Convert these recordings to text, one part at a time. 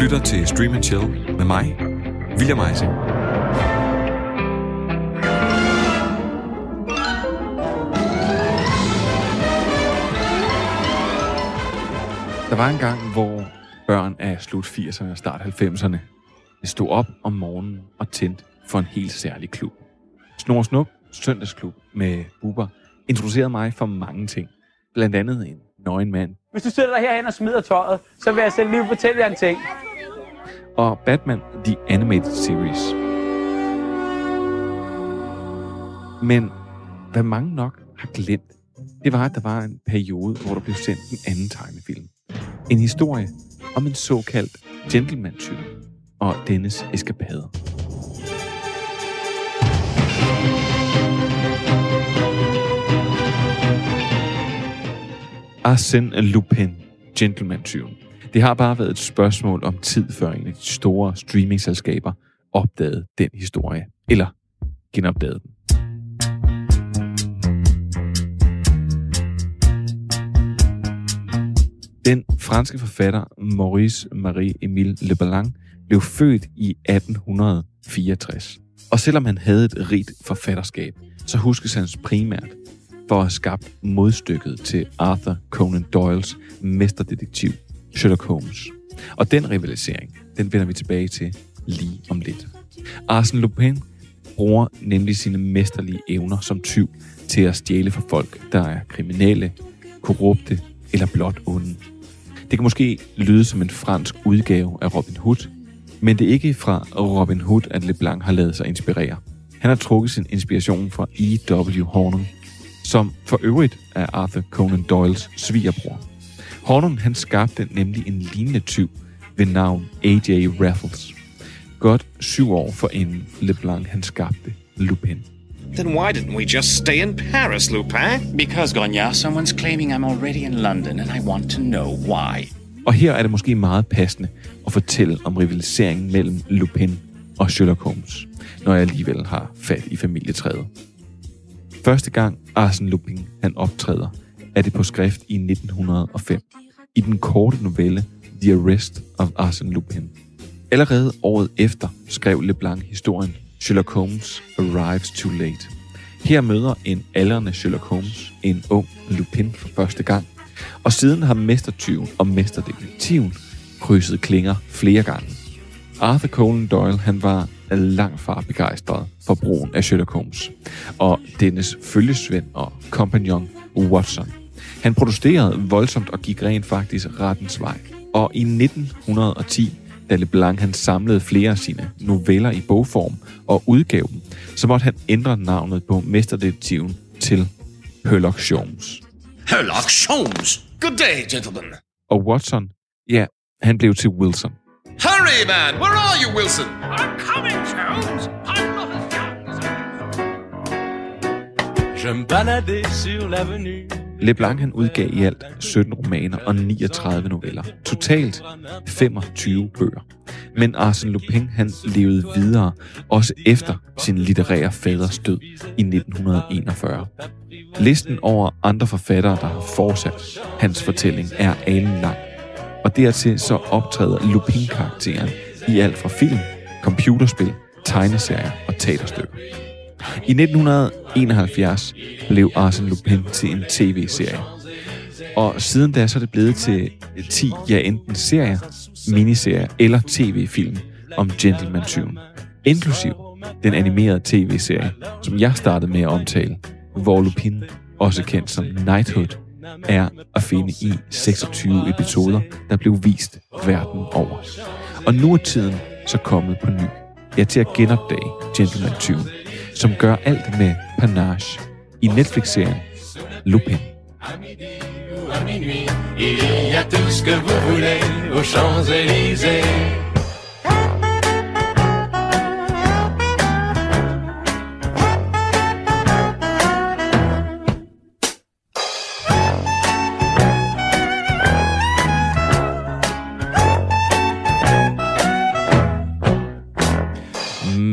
lytter til Stream and Chill med mig, William Eising. Der var en gang, hvor børn af slut 80'erne og start 90'erne stod op om morgenen og tændte for en helt særlig klub. Snor Snup Søndagsklub med Buber introducerede mig for mange ting. Blandt andet en nøgen mand. Hvis du sidder der herhen og smider tøjet, så vil jeg selv lige fortælle jer en ting. Og Batman The Animated Series. Men hvad mange nok har glemt, det var, at der var en periode, hvor der blev sendt en anden tegnefilm. En historie om en såkaldt gentleman-type og dennes eskapader. Arsène Lupin, gentleman-tyven. Det har bare været et spørgsmål om tid, før en af de store streamingselskaber opdagede den historie, eller genopdagede den. Den franske forfatter Maurice Marie-Émile Leblanc blev født i 1864. Og selvom han havde et rigt forfatterskab, så huskes han primært for at have skabt modstykket til Arthur Conan Doyles mesterdetektiv Sherlock Holmes. Og den rivalisering, den vender vi tilbage til lige om lidt. Arsène Lupin bruger nemlig sine mesterlige evner som tyv til at stjæle fra folk, der er kriminelle, korrupte eller blot onde. Det kan måske lyde som en fransk udgave af Robin Hood, men det er ikke fra Robin Hood, at LeBlanc har lavet sig inspirere. Han har trukket sin inspiration fra E.W. Hornung, som for øvrigt er Arthur Conan Doyles svigerbror. Hornung han skabte nemlig en lignende tyv ved navn A.J. Raffles. Godt syv år for en LeBlanc han skabte Lupin. Then why didn't we just stay in Paris, Lupin? Because, Grognard, someone's claiming I'm already in London, and I want to know why. Og her er det måske meget passende at fortælle om rivaliseringen mellem Lupin og Sherlock Holmes, når jeg alligevel har fat i familietræet. Første gang Arsène Lupin han optræder, er det på skrift i 1905, i den korte novelle The Arrest of Arsène Lupin. Allerede året efter skrev Leblanc historien Sherlock Holmes Arrives Too Late. Her møder en aldrende Sherlock Holmes en ung Lupin for første gang, og siden har mestertyven og mesterdetektiven krydset klinger flere gange. Arthur Conan Doyle han var langt fra begejstret for brugen af Sherlock Holmes, og dennes følgesvend og kompagnon Watson. Han protesterede voldsomt og gik rent faktisk rettens vej. Og i 1910, da LeBlanc han samlede flere af sine noveller i bogform og udgav dem, så måtte han ændre navnet på mesterdetektiven til Sherlock Holmes. Herlock Holmes! Good day, gentlemen. Og Watson, ja, han blev til Wilson. Hurry, man! Where are you, Wilson? I'm coming, Jones. I'm not as young as Je me baladais sur l'avenue. LeBlanc han udgav i alt 17 romaner og 39 noveller. Totalt 25 bøger. Men Arsène Lupin han levede videre, også efter sin litterære faders død i 1941. Listen over andre forfattere, der har fortsat hans fortælling, er alen lang. Og dertil så optræder Lupin-karakteren i alt fra film, computerspil, tegneserier og teaterstykker. I 1971 blev Arsène Lupin til en tv-serie. Og siden da så er det blevet til 10, ja enten serier, miniserier eller tv-film om Gentleman tyven. Inklusiv den animerede tv-serie, som jeg startede med at omtale, hvor Lupin, også kendt som Knighthood, er at finde i 26 episoder, der blev vist verden over. Og nu er tiden så kommet på ny. Ja, til at genopdage Gentleman tyven, som gør alt med panache i Netflix-serien Lupin. Il y a tout ce que vous voulez aux Champs-Élysées.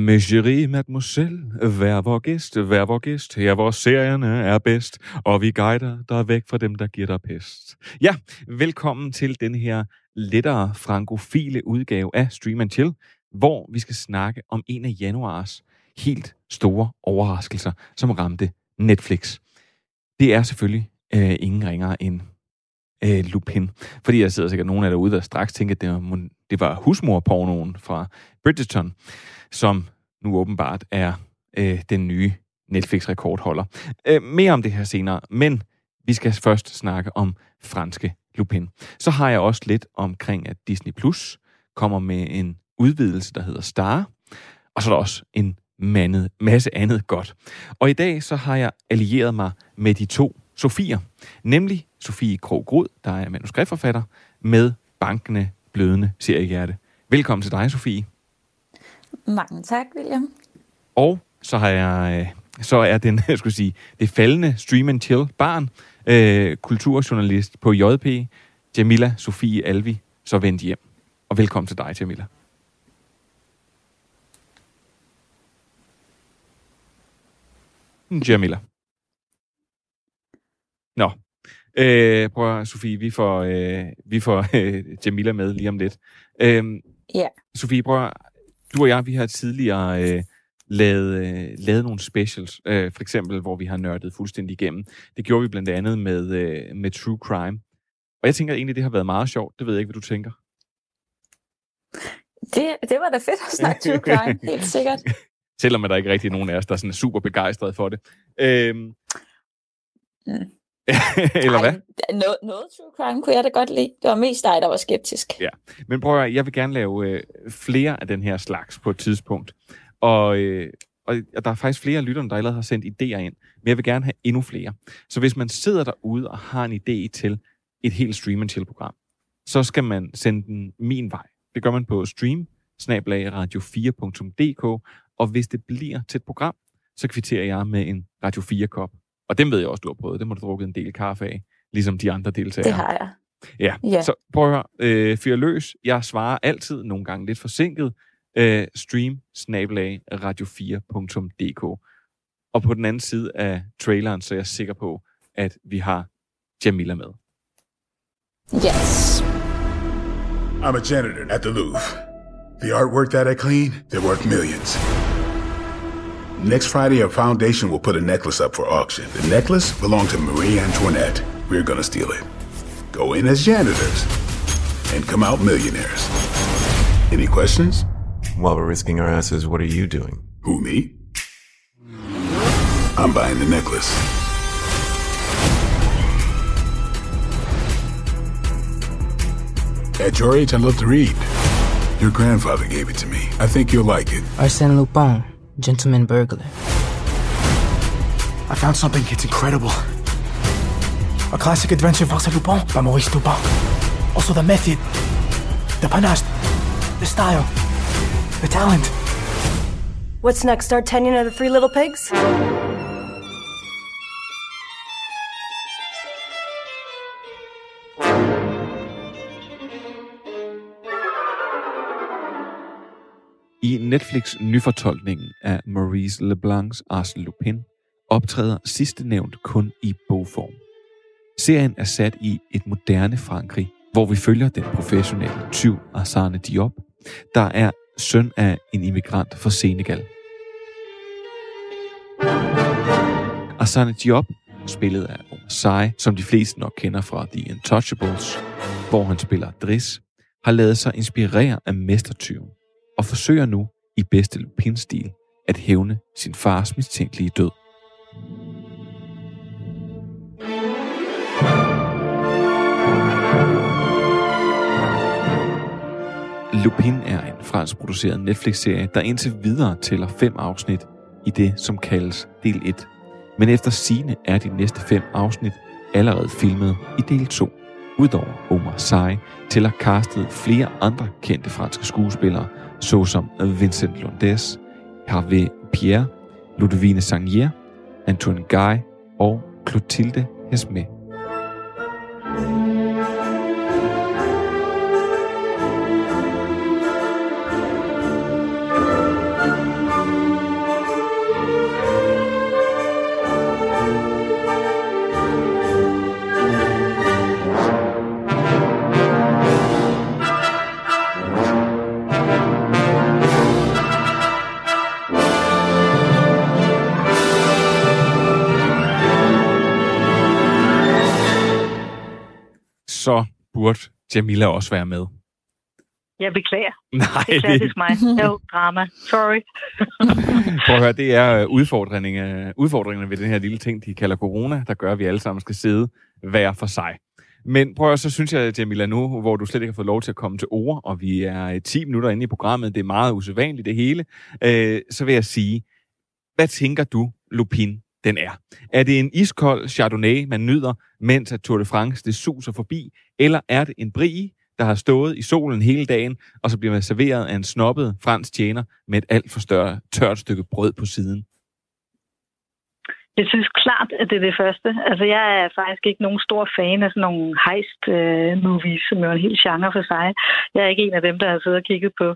Mes mademoiselle, vær vor gæst, vær vor gæst, her hvor serierne er bedst, og vi guider dig væk fra dem, der giver dig pest. Ja, velkommen til den her lettere frankofile udgave af Stream and Chill, hvor vi skal snakke om en af januars helt store overraskelser, som ramte Netflix. Det er selvfølgelig øh, ingen ringere end øh, Lupin. Fordi jeg sidder sikkert nogen af derude, der straks tænker, at det var, det var husmorpornoen fra Bridgerton, som nu åbenbart er øh, den nye Netflix-rekordholder. Øh, mere om det her senere, men vi skal først snakke om franske Lupin. Så har jeg også lidt omkring, at Disney Plus kommer med en udvidelse, der hedder Star, og så er der også en mandet, masse andet godt. Og i dag så har jeg allieret mig med de to Sofier, nemlig Sofie Krog der er manuskriptforfatter, med bankende, blødende seriehjerte. Velkommen til dig, Sofie. Mange tak, William. Og så har jeg, øh, så er den, jeg skulle sige, det faldende stream and chill barn, øh, kulturjournalist på JP, Jamila Sofie Alvi, så vendt hjem. Og velkommen til dig, Jamila. Jamila. Nå. Øh, prøv at, Sofie, vi får, øh, vi får øh, Jamila med lige om lidt. Øh, Ja. Sofie, prøv at, du og jeg, vi har tidligere øh, lavet, øh, lavet nogle specials, øh, for eksempel, hvor vi har nørdet fuldstændig igennem. Det gjorde vi blandt andet med, øh, med True Crime. Og jeg tænker egentlig, det har været meget sjovt. Det ved jeg ikke, hvad du tænker. Det, det var da fedt at snakke true crime, helt sikkert. Selvom der ikke rigtig er nogen af os, der sådan er super begejstrede for det. Øhm, Mm. Eller hvad? Ej, noget, noget true crime kunne jeg da godt lide. Det var mest dig, der var skeptisk. Ja. Men prøv at jeg vil gerne lave øh, flere af den her slags på et tidspunkt. Og, øh, og og der er faktisk flere lytterne, der allerede har sendt idéer ind. Men jeg vil gerne have endnu flere. Så hvis man sidder derude og har en idé til et helt stream and chill program, så skal man sende den min vej. Det gør man på stream radio4.dk, og hvis det bliver til et program, så kvitterer jeg med en Radio 4-kop. Og dem ved jeg også, du har prøvet. Det må du drukket en del kaffe af, ligesom de andre deltagere. Det har jeg. Ja, Ja. så prøv at høre. Øh, fyr løs. Jeg svarer altid, nogle gange lidt forsinket. Øh, stream snablag radio4.dk. Og på den anden side af traileren, så er jeg sikker på, at vi har Jamila med. Yes. I'm a janitor at the Louvre. The artwork that I clean, they're worth millions. Next Friday, our foundation will put a necklace up for auction. The necklace belonged to Marie Antoinette. We're gonna steal it. Go in as janitors and come out millionaires. Any questions? While we're risking our asses, what are you doing? Who, me? I'm buying the necklace. At your age, I love to read. Your grandfather gave it to me. I think you'll like it. Arsène Lupin, gentleman burglar. I found something. It's incredible. A classic adventure of Arsène Lupin by Maurice Dupin. Also the method, the panache, the style, the talent. What's next? D'Artagnan or the Three Little Pigs? Netflix nyfortolkningen af Maurice Leblancs Arsène Lupin optræder sidste nævnt kun i bogform. Serien er sat i et moderne Frankrig, hvor vi følger den professionelle tyv Arsane Diop, der er søn af en immigrant fra Senegal. Arsane Diop, spillet af Omar Sy, som de fleste nok kender fra The Untouchables, hvor han spiller Driss, har lavet sig inspirere af mestertyven og forsøger nu i bedste Lupin-stil at hævne sin fars mistænkelige død. Lupin er en fransk produceret Netflix-serie, der indtil videre tæller fem afsnit i det, som kaldes del 1. Men efter sine er de næste fem afsnit allerede filmet i del 2. Udover Omar Sy tæller castet flere andre kendte franske skuespillere, såsom Vincent Londes, Hervé Pierre, Ludovine Sagnier, Antoine Guy og Clotilde Hesme. Burde Jamila også være med. Jeg beklager. Nej, Det er klassisk mig. Jo, drama. Sorry. Prøv at høre, det er øh, udfordringerne, udfordringerne ved den her lille ting, de kalder corona, der gør, at vi alle sammen skal sidde hver for sig. Men prøv at så synes jeg, Jamila, nu hvor du slet ikke har fået lov til at komme til ord, og vi er øh, 10 minutter inde i programmet, det er meget usædvanligt det hele, øh, så vil jeg sige, hvad tænker du, Lupin, den er? Er det en iskold Chardonnay, man nyder, mens at Tour de France det suser forbi, eller er det en brie, der har stået i solen hele dagen, og så bliver man serveret af en snobbet fransk tjener med et alt for større, tørt stykke brød på siden? Jeg synes klart, at det er det første. Altså, jeg er faktisk ikke nogen stor fan af sådan nogle heist-movies, øh, som er en helt genre for sig. Jeg er ikke en af dem, der har siddet og kigget på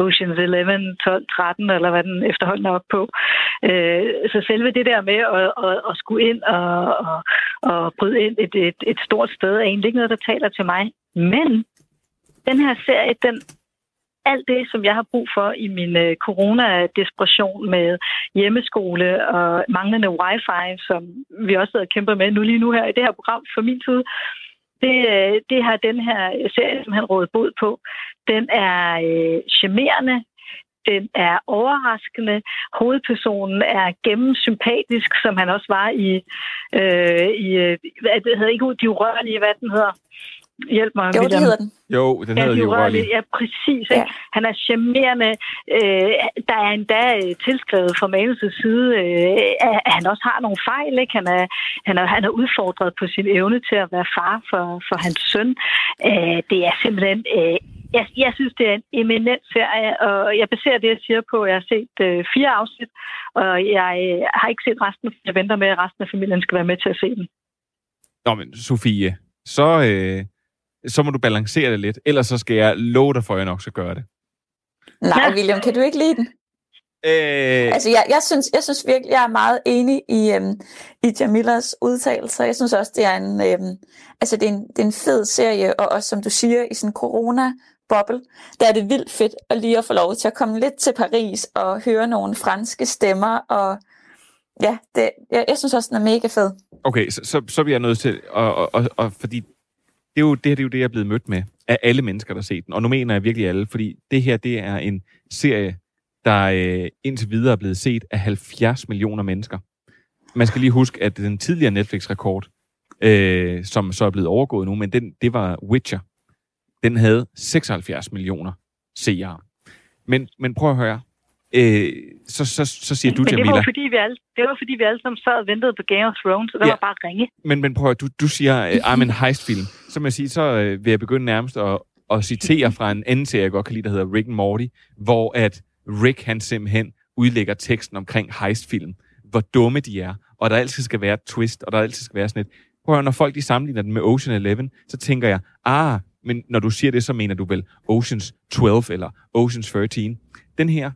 Ocean's 11, 12, 13, eller hvad den efterhånden er op på. Øh, så selve det der med at, at, at skulle ind og, og, og bryde ind et, et, et stort sted, er egentlig ikke noget, der taler til mig. Men den her serie, den alt det, som jeg har brug for i min øh, corona-desperation med hjemmeskole og manglende wifi, som vi også sidder og kæmper med nu lige nu her i det her program for min tid, det, øh, det har den her serie, som han rådet bod på. Den er øh, charmerende, den er overraskende. Hovedpersonen er gennemsympatisk, som han også var i, øh, i øh, hvad det hedder ikke De Urørlige, hvad den hedder. Hjælp mig, Jo, det hedder den. Jo, den Ja, hedder de jo. Rørlig. Ja, præcis. Ja. Han er charmerende. Øh, der er endda øh, tilskrevet fra Manus' side, øh, at at han også har nogle fejl. Ikke? Han, er, han, er, han er udfordret på sin evne til at være far for, for hans søn. Øh, det er simpelthen... Øh, jeg, jeg synes, det er en eminent serie, og jeg baserer det, jeg siger på. Jeg har set øh, fire afsnit, og jeg øh, har ikke set resten. Jeg venter med, at resten af familien skal være med til at se den. Nå, men Sofie, så, øh, så må du balancere det lidt, ellers så skal jeg love dig for, at jeg nok skal gøre det. Nej, William, kan du ikke lide den? Øh, Altså, jeg, jeg, synes, jeg synes virkelig, jeg er meget enig i, øhm, i Jamilas udtalelser. Jeg synes også, det er en, øhm, altså, det er en, det er en fed serie, og også, som du siger, i sådan corona-boble, der er det vildt fedt at lige at få lov til at komme lidt til Paris og høre nogle franske stemmer, og ja, det, jeg, jeg synes også, den er mega fed. Okay, så, så, så bliver jeg nødt til, og, og, og, og fordi det er, jo, det, her, det er jo det, jeg er blevet mødt med af alle mennesker, der har set den. Og nu mener jeg virkelig alle, fordi det her, det er en serie, der øh, indtil videre er blevet set af 70 millioner mennesker. Man skal lige huske, at den tidligere Netflix-rekord, øh, som så er blevet overgået nu, men den, det var Witcher. Den havde 76 millioner seere. Men, men prøv at høre. Øh, så, så, så siger du, Men det var, fordi, vi alle, det var fordi, vi alle sammen sad og ventede på Game of Thrones, så der Ja. var bare ringe. Men, men prøv at du, du siger, øh, I'm en heistfilm. Så må jeg sige, så øh, vil jeg begynde nærmest at, at citere fra en anden serie, jeg godt kan lide, der hedder Rick and Morty, hvor at Rick, han simpelthen udlægger teksten omkring heistfilm. Hvor dumme de er, og der altid skal være et twist, og der altid skal være sådan et... Prøv at høre, når folk de sammenligner den med Ocean Eleven, så tænker jeg, ah, men når du siger det, så mener du vel Oceans 12 eller Oceans 13. Den her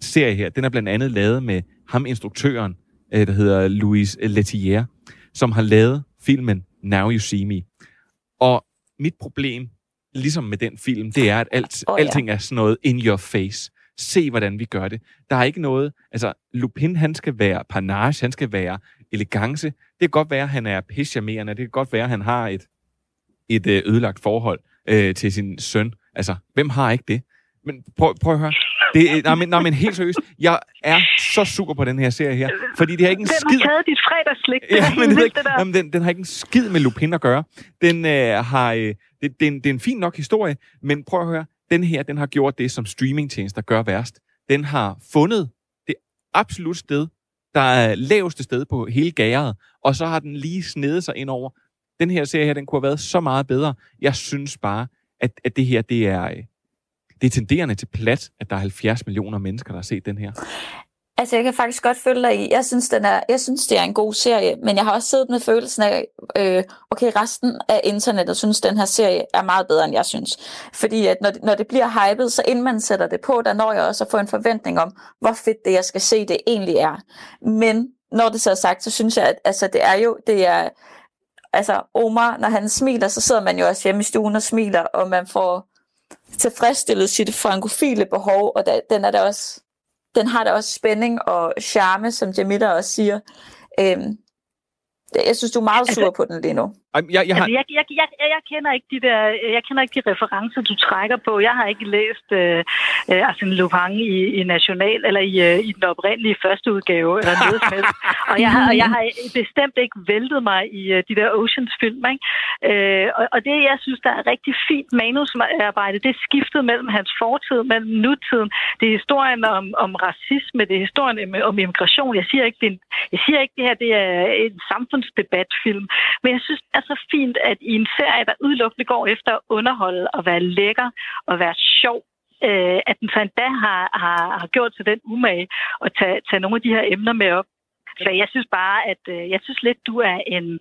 serie her, den er blandt andet lavet med ham instruktøren, øh, der hedder Louis Leterrier, som har lavet filmen Now You See Me. Og mit problem, ligesom med den film, det er, at alt, oh, ja. alting er sådan noget in your face. Se, hvordan vi gør det. Der er ikke noget... Altså, Lupin, han skal være panache, han skal være elegance. Det kan godt være, at han er pisscharmerende. Det kan godt være, at han har et, et øh, ødelagt forhold øh, til sin søn. Altså, hvem har ikke det? Men prøv, prøv at høre. Det, nej, men, nej, men helt seriøst. Jeg er så super på den her serie her. Fordi det har ikke en skid... har taget dit fredagslik? Det Ja, men det, ikke, det jamen, den, den har ikke en skid med Lupin at gøre. Den øh, har, øh, det, det, er en, det er en fin nok historie, men prøv at høre, den her, den har gjort det, som streamingtjenester gør værst. Den har fundet det absolut sted, der er laveste sted på hele gæret, og så har den lige snedet sig ind over. Den her serie her, den kunne have været så meget bedre. Jeg synes bare, at, at det her, det er, øh, det er tenderende til plat, at der er 70 millioner mennesker, der har set den her. Altså, jeg kan faktisk godt følge dig i. Jeg synes, den er, jeg synes, det er en god serie, men jeg har også siddet med følelsen af, øh, okay, resten af internettet synes, den her serie er meget bedre, end jeg synes. Fordi at når, det- når det bliver hypet, så inden man sætter det på, der når jeg også at få en forventning om, hvor fedt det, jeg skal se, det egentlig er. Men når det så er sagt, så synes jeg, at altså, det er jo, det er, altså Omar, når han smiler, så sidder man jo også hjemme i stuen og smiler, og man får tilfredsstillet sit frankofile behov, og da, den er der også den har da også spænding og charme, som Jamila også siger. Øhm, jeg synes, du er meget sur på den lige nu. Ej, jeg, jeg, har, Altså, jeg, jeg, jeg, jeg, kender ikke de der, jeg kender ikke de referencer, du trækker på. Jeg har ikke læst øh, øh, Arsène Lupin i, i National, eller i, øh, i den oprindelige første udgave, eller noget som helst. Og jeg, har, og jeg har bestemt ikke væltet mig i øh, de der Oceans-film. Ikke? Øh, og, og det, jeg synes, der er rigtig fint manusarbejde, det er skiftet mellem hans fortid, mellem nutiden. Det er historien om, om racisme, det er historien om, om immigration. Jeg siger ikke, det er en, jeg siger ikke, det her det er en samfundsdebatfilm, men jeg synes, der er så fint, at i en serie, der udelukkende går efter at underholde og være lækker og være sjov, øh, at den så endda har, har, har gjort til den umage at tage, tage nogle af de her emner med op. Så jeg synes bare, at øh, jeg synes lidt, du er en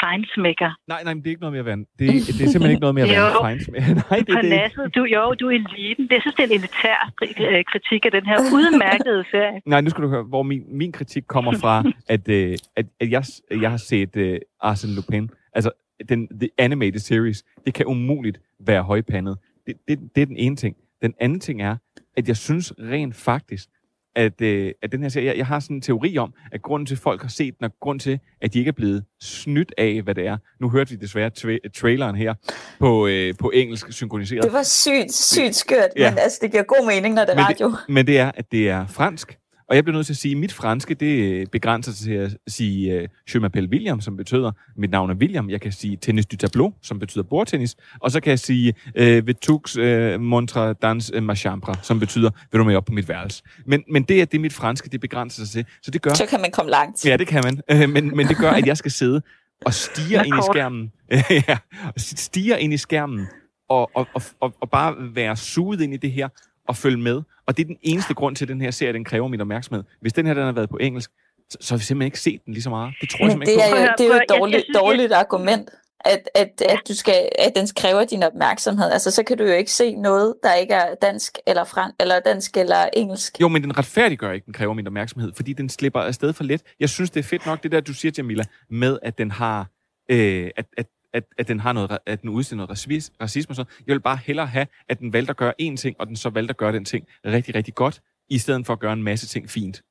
fejnsmækker. Nej, nej, men det er ikke noget være en, det, er, det er simpelthen ikke noget være en fejnsmækker. Nej, det, det, det, du, jo, du er eliten. Det, jeg synes, det er en elitær øh, kritik af den her udmærkede serie. Nej, nu skal du høre, hvor min, min kritik kommer fra, at, øh, at, at jeg, jeg har set øh, Arsène Lupin, altså den the animated series, det kan umuligt være højpandet. Det, det, det er den ene ting. Den anden ting er, at jeg synes rent faktisk, at, øh, at den her serie, jeg, jeg har sådan en teori om, at grunden til, at folk har set den, og grund til, at de ikke er blevet snydt af, hvad det er. Nu hørte vi desværre tra- traileren her på, øh, på engelsk synkroniseret. Det var sygt, sygt skørt, ja. men altså, det giver god mening, når det er men radio. Det, men det er, at det er fransk, og jeg bliver nødt til at sige, at mit franske, det begrænser sig til at sige uh, Je m'appelle William, som betyder, mit navn er William. Jeg kan sige tennis du tableau, som betyder bordtennis. Og så kan jeg sige uh, Vetux uh, montre dans ma chambre, som betyder, vil du med op på mit værelse. Men, men det er det, mit franske, det begrænser sig til. Så det gør... Så kan man komme langt. Ja, det kan man. Uh, men, men det gør, at jeg skal sidde og stige ind i skærmen. ja, stige ind i skærmen og, og, og, og, og bare være suget ind i det her og følge med. Og det er den eneste grund til, at den her serie den kræver min opmærksomhed. Hvis den her den har været på engelsk, så, så har vi simpelthen ikke set den lige så meget. Det tror Men jeg simpelthen det ikke er på. jo, det er jo et dårligt, dårligt argument, at, at, at, du skal, at den kræver din opmærksomhed. Altså, så kan du jo ikke se noget, der ikke er dansk eller fransk, eller dansk eller engelsk. Jo, men den retfærdiggør ikke, den kræver min opmærksomhed, fordi den slipper afsted for let. Jeg synes, det er fedt nok, det der, du siger, Jamila, med at den har, øh, at, at at, at den har noget, at den udstiller noget racisme, racisme og sådan. Jeg vil bare hellere have, at den valgte at gøre én ting, og den så valgte at gøre den ting rigtig, rigtig godt, i stedet for at gøre en masse ting fint.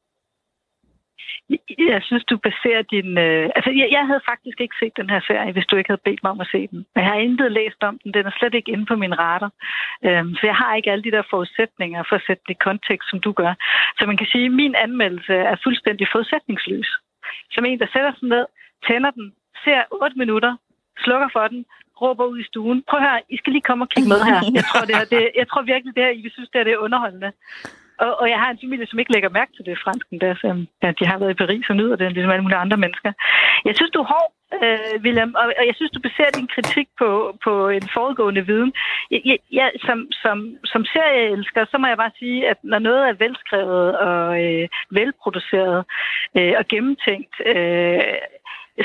Jeg synes, du baserer din... Øh... Altså, jeg, jeg havde faktisk ikke set den her serie, hvis du ikke havde bedt mig om at se den. Jeg har intet læst om den. Den er slet ikke inde på min radar. Øhm, så jeg har ikke alle de der forudsætninger for at sætte det i kontekst, som du gør. Så man kan sige, at min anmeldelse er fuldstændig forudsætningsløs. Som en, der sætter sig ned, tænder den, ser 8 minutter, slukker for den, råber ud i stuen. Prøv at høre, I skal lige komme og kigge med her. Jeg tror, det her, det, jeg tror virkelig, det her, I vil synes, det her, det er underholdende. Og, og jeg har en familie, som ikke lægger mærke til det fransken der, så ja, de har været i Paris og nyder det, ligesom alle mulige andre mennesker. Jeg synes, du er hård, øh, William, og, og jeg synes, du baserer din kritik på, på en foregående viden. Jeg, jeg, jeg, som, som, som serieelsker, så må jeg bare sige, at når noget er velskrevet og øh, velproduceret øh, og gennemtænkt, øh,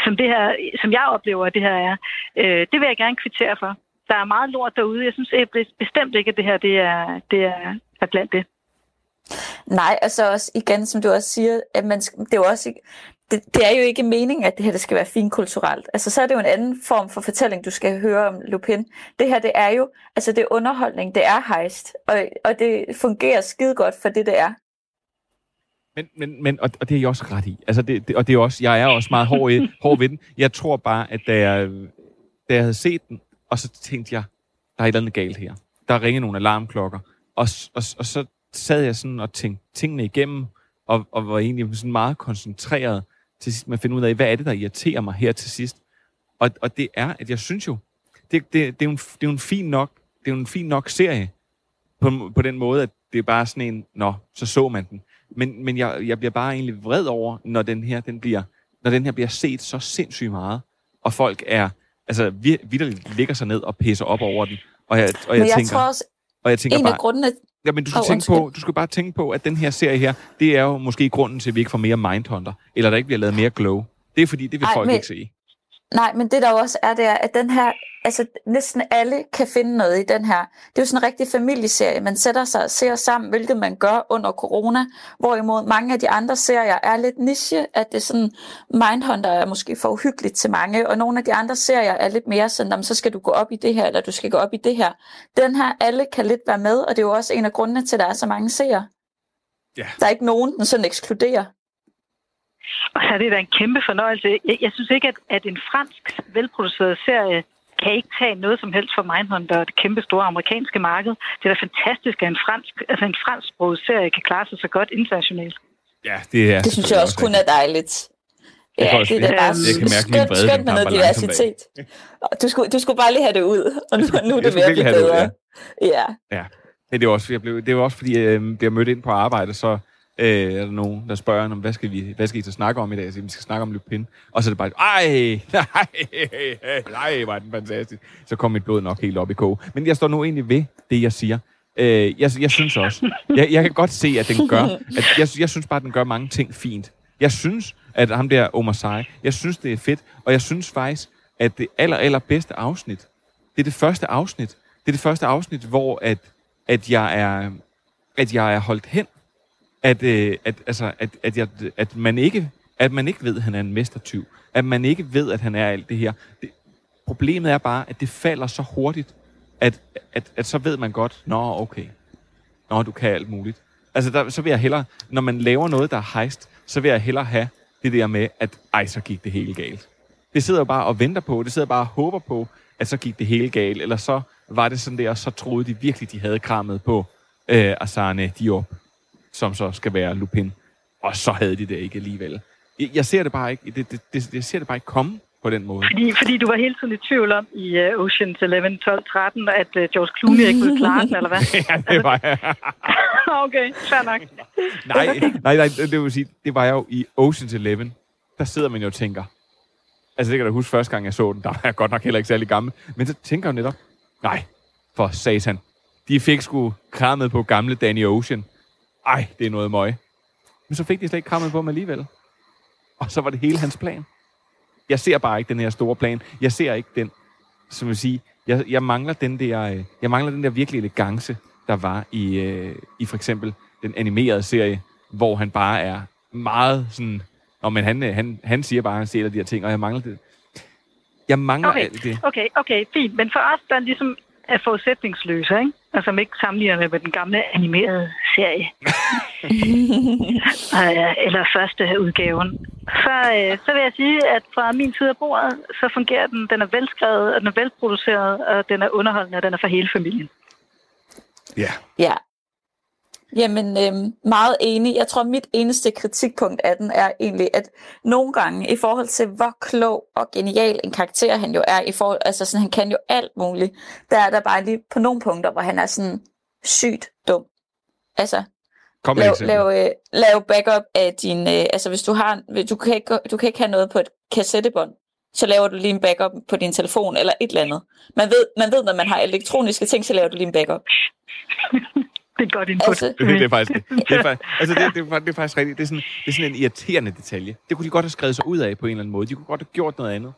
som, det her, som jeg oplever, at det her er, øh, det vil jeg gerne kvittere for. Der er meget lort derude. Jeg synes eh, bestemt ikke, at det her det er, det er, er blandt det. Nej, altså også igen, som du også siger, at man, det er jo også det, det er jo ikke meningen, at det her det skal være finkulturelt. Altså, så er det jo en anden form for fortælling, du skal høre om Lupin. Det her, det er jo, altså det er underholdning, det er hejst, og, og det fungerer skide godt for det, det er. Men, men, men og, og det er jeg også ret i. Altså det, det, og det er også, jeg er også meget hård, i, hård ved den. Jeg tror bare, at da jeg, da jeg havde set den, og så tænkte jeg, der er et eller andet galt her. Der ringer nogle alarmklokker. Og, og, og så sad jeg sådan og tænkte tingene igennem, og, og var egentlig sådan meget koncentreret til sidst med at finde ud af, hvad er det, der irriterer mig her til sidst. Og, og det er, at jeg synes jo, det, det, det, er en, det er jo en fin nok, det er jo en fin nok serie, på, på den måde, at det er bare sådan en, nå, så så man den. Men, men jeg, jeg bliver bare egentlig vred over, når den her, den bliver, når den her bliver set så sindssygt meget, og folk er, altså vidderligt ligger sig ned og pisser op over den. Og jeg, og jeg, men jeg tænker, tror også, og jeg tænker en bare, af grundene... Ja, men du skal, Oh, tænke undskyld. på, du skal bare tænke på, at den her serie her, det er jo måske grunden til, at vi ikke får mere Mindhunter, eller der ikke bliver lavet mere Glow. Det er fordi, det vil Ej, folk men- ikke se. Nej, men det der også er, det er, at den her, altså næsten alle kan finde noget i den her. Det er jo sådan en rigtig familieserie. Man sætter sig og ser sammen, hvilket man gør under corona. Hvorimod mange af de andre serier er lidt niche, at det er sådan, Mindhunter er måske for uhyggeligt til mange, og nogle af de andre serier er lidt mere sådan, "Jamen, så skal du gå op i det her, eller du skal gå op i det her. Den her, alle kan lidt være med, og det er jo også en af grundene til, at der er så mange seere. Ja. Der er ikke nogen, den sådan ekskluderer. Og så er det da en kæmpe fornøjelse. Jeg, jeg synes ikke, at, at en fransk velproduceret serie kan ikke tage noget som helst for Mindhunter og det kæmpe store amerikanske marked. Det er da fantastisk, at en fransk, altså en fransk serie kan klare sig så godt internationalt. Ja, det er Det synes jeg også kun er dejligt. Jeg Ja, kan også- det er da jeg- bare jeg kan mærke skønt, vrede, skønt med noget diversitet. Du skulle, du skulle bare lige have det ud, og nu, nu er Jeg det skulle ved at virkelig blive det ud, bedre. Ja. Ja, men det er også, jeg blev, det var også fordi, jeg øh, bliver mødt ind på arbejde, så øh, er der nogen, der spørger, om, hvad skal, vi, hvad skal I så snakke om i dag? Jeg siger, vi skal snakke om Lupin. Og så er det bare, ej, nej, nej, var den fantastisk. Så kom mit blod nok helt op i kog. Men jeg står nu egentlig ved det, jeg siger. Øh, jeg, jeg synes også, jeg, jeg kan godt se, at den gør, at jeg, jeg synes bare, at den gør mange ting fint. Jeg synes, at ham der Omar Sai, jeg synes, det er fedt, og jeg synes faktisk, at det aller, aller bedste afsnit, det er det første afsnit. Det er det første afsnit, hvor at, at jeg er at jeg er holdt hen. At, øh, at, altså, at, at, jeg, at, man ikke, at man ikke ved, at han er en mestertyv. At man ikke ved, at han er alt det her. Det, problemet er bare, at det falder så hurtigt, at, at, at så ved man godt, nå, okay. Nå, du kan alt muligt. Altså, der, så vil jeg hellere, når man laver noget, der er hejst, så vil jeg hellere have det der med, at ej, så gik det hele galt. Det sidder jo bare og venter på, det sidder bare og håber på, at så gik det hele galt, eller så var det sådan der, og så troede de virkelig, de havde krammet på øh, Asane Diop, som så skal være Lupin. Og så havde de det ikke alligevel. Jeg, jeg ser det bare ikke, det, det, det, jeg ser det bare ikke komme på den måde. Fordi, fordi du var hele tiden i tvivl om i uh, Ocean's 11, 12, 13, at uh, George Clooney ikke ville klare den, eller hvad? ja, det var jeg. okay, fair nok. nej, nej, nej, det vil sige, det var jeg jo i Ocean's Eleven. Der sidder man jo og tænker, altså det kan jeg da huske første gang, jeg så den, der var jeg godt nok heller ikke særlig gammel, men så tænker jeg netop, nej, for satan, de fik sgu krammet på gamle Danny Ocean. Ej, det er noget møg. Men så fik de slet ikke krammet på ham alligevel. Og så var det hele hans plan. Jeg ser bare ikke den her store plan. Jeg ser ikke den, som vil sige, jeg, jeg mangler den der, øh, jeg mangler den der virkelig elegance, der var i, øh, i for eksempel den animerede serie, hvor han bare er meget sådan, Nå, men han, øh, han, han siger bare, at han ser de her ting, og jeg mangler det. Jeg mangler Okay, alt det. okay, okay, fint. Men for os, der ligesom er forudsætningsløse, ikke? Altså, som ikke sammenligner med den gamle animerede serie. Øh, eller første udgaven. Så, øh, så vil jeg sige, at fra min side af bordet, så fungerer den. Den er velskrevet, og den er velproduceret, og den er underholdende, og den er for hele familien. Ja. Ja. Jamen, øhm, meget enig. Jeg tror, mit eneste kritikpunkt af den er egentlig, at nogle gange, i forhold til, hvor klog og genial en karakter han jo er, i forhold, altså sådan, han kan jo alt muligt, der er der bare lige på nogle punkter, hvor han er sådan sygt dum. Altså, Kom lav, lav, øh, lav backup af din... Øh, altså, hvis du har... Du kan, ikke, du kan ikke have noget på et kassettebånd, så laver du lige en backup på din telefon eller et eller andet. Man ved, man ved når man har elektroniske ting, så laver du lige en backup. Det er godt input. Altså, Det er faktisk, det er faktisk, altså det, det, er, det er faktisk rigtigt. Det er, sådan, det er sådan en irriterende detalje. Det kunne de godt have skrevet sig ud af på en eller anden måde. De kunne godt have gjort noget andet.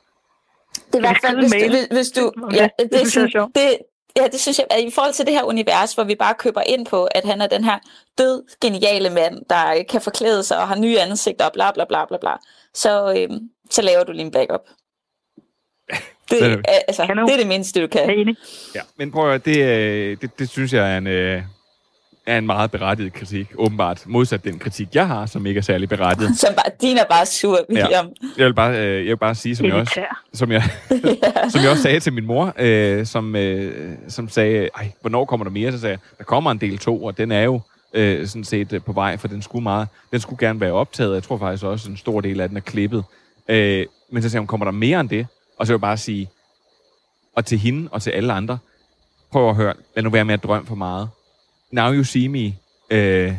Det er i hvert fald, hvis du, hvis, du ja, det, er sådan, det, ja, det synes jeg, at i forhold til det her univers, hvor vi bare køber ind på, at han er den her død, geniale mand, der kan forklæde sig og har nye ansigter og bla bla bla bla bla, så, øhm, så laver du lige en backup. Det, Så- er, altså, det er det mindste, du kan. Ja, men prøv at høre, det, øh, det, det synes jeg er en, øh, er en meget berettiget kritik. Åbenbart modsat den kritik, jeg har, som ikke er særlig berettiget. Som bare, din er bare sur, William. Jeg vil bare, øh, jeg vil bare sige, som jeg også, som jeg, som jeg også sagde til min mor, øh, som, øh, som sagde, ej, hvornår kommer der mere? Så sagde jeg, der kommer en del to, og den er jo øh, sådan set øh, på vej, for den skulle meget, den skulle gerne være optaget. Jeg tror faktisk også, en stor del af den er klippet. Øh, men så sagde hun, kommer der mere end det? Og så vil jeg bare sige, og til hende og til alle andre, prøv at høre, lad nu være med at drømme for meget. Now You See Me, øh,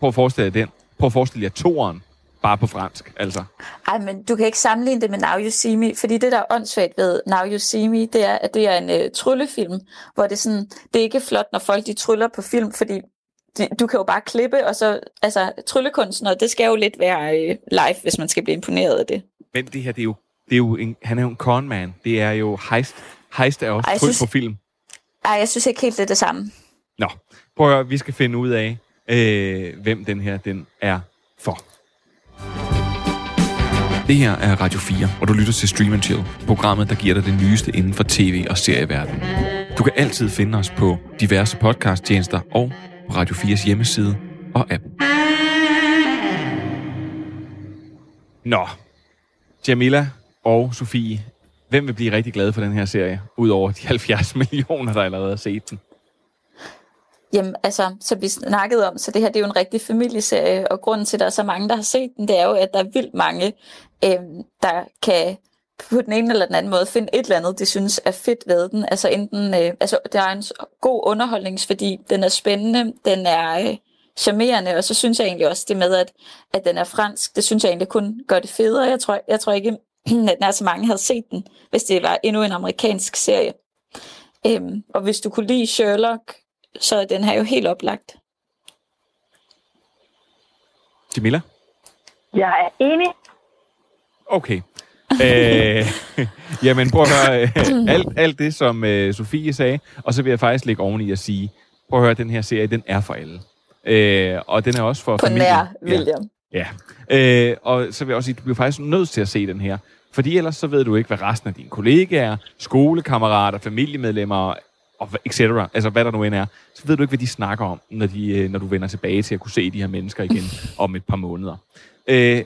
prøv at forestille dig den. Prøv at forestille jer toeren, bare på fransk, altså. Ej, men du kan ikke sammenligne det med Now You See Me, fordi det, der er åndssvagt ved Now You See Me, det er, at det er en øh, tryllefilm, hvor det sådan, det er ikke flot, når folk de tryller på film, fordi det, du kan jo bare klippe, og så, altså, tryllekunstner, det skal jo lidt være øh, live, hvis man skal blive imponeret af det. Men det her, det er jo, det er jo en, han er jo en conman. Det er jo heist. Heist er også Ej, jeg tryk synes- på film. Ej, jeg synes ikke helt, det er det samme. Nå, prøv at høre, vi skal finde ud af, øh, hvem den her, den er for. Det her er Radio 4, og du lytter til Stream and Chill, programmet, der giver dig det nyeste inden for tv- og serieverdenen. Du kan altid finde os på diverse podcasttjenester og på Radio 4's hjemmeside og app. Nå, Jamila og Sofie, hvem vil blive rigtig glad for den her serie, udover de 70 millioner, der allerede har set den? Jamen, altså, så vi snakkede om, så det her det er jo en rigtig familieserie, og grunden til, at der er så mange, der har set den, det er jo, at der er vildt mange, øh, der kan på den ene eller den anden måde finde et eller andet, de synes er fedt ved den. Altså enten, øh, altså der er en god underholdningsværdi, den er spændende, den er øh, charmerende, og så synes jeg egentlig også det med, at, at den er fransk, det synes jeg egentlig kun gør det federe. Jeg tror, jeg tror ikke, at så mange havde set den, hvis det var endnu en amerikansk serie. Øhm, og hvis du kunne lide Sherlock, så den her jo helt oplagt. Jamila? Jeg er enig. Okay. øh, jamen, prøv at høre øh, alt, alt det, som øh, Sofie sagde, og så vil jeg faktisk lægge oveni at sige, prøv at høre, den her serie, den er for alle. Øh, og den er også for På familien. nær William. Ja. ja. Øh, og så vil jeg også sige, du bliver faktisk nødt til at se den her. Fordi ellers så ved du ikke, hvad resten af dine kollegaer, skolekammerater, familiemedlemmer, og etc., altså hvad der nu end er, så ved du ikke, hvad de snakker om, når, de, øh, når du vender tilbage til at kunne se de her mennesker igen om et par måneder. Øh,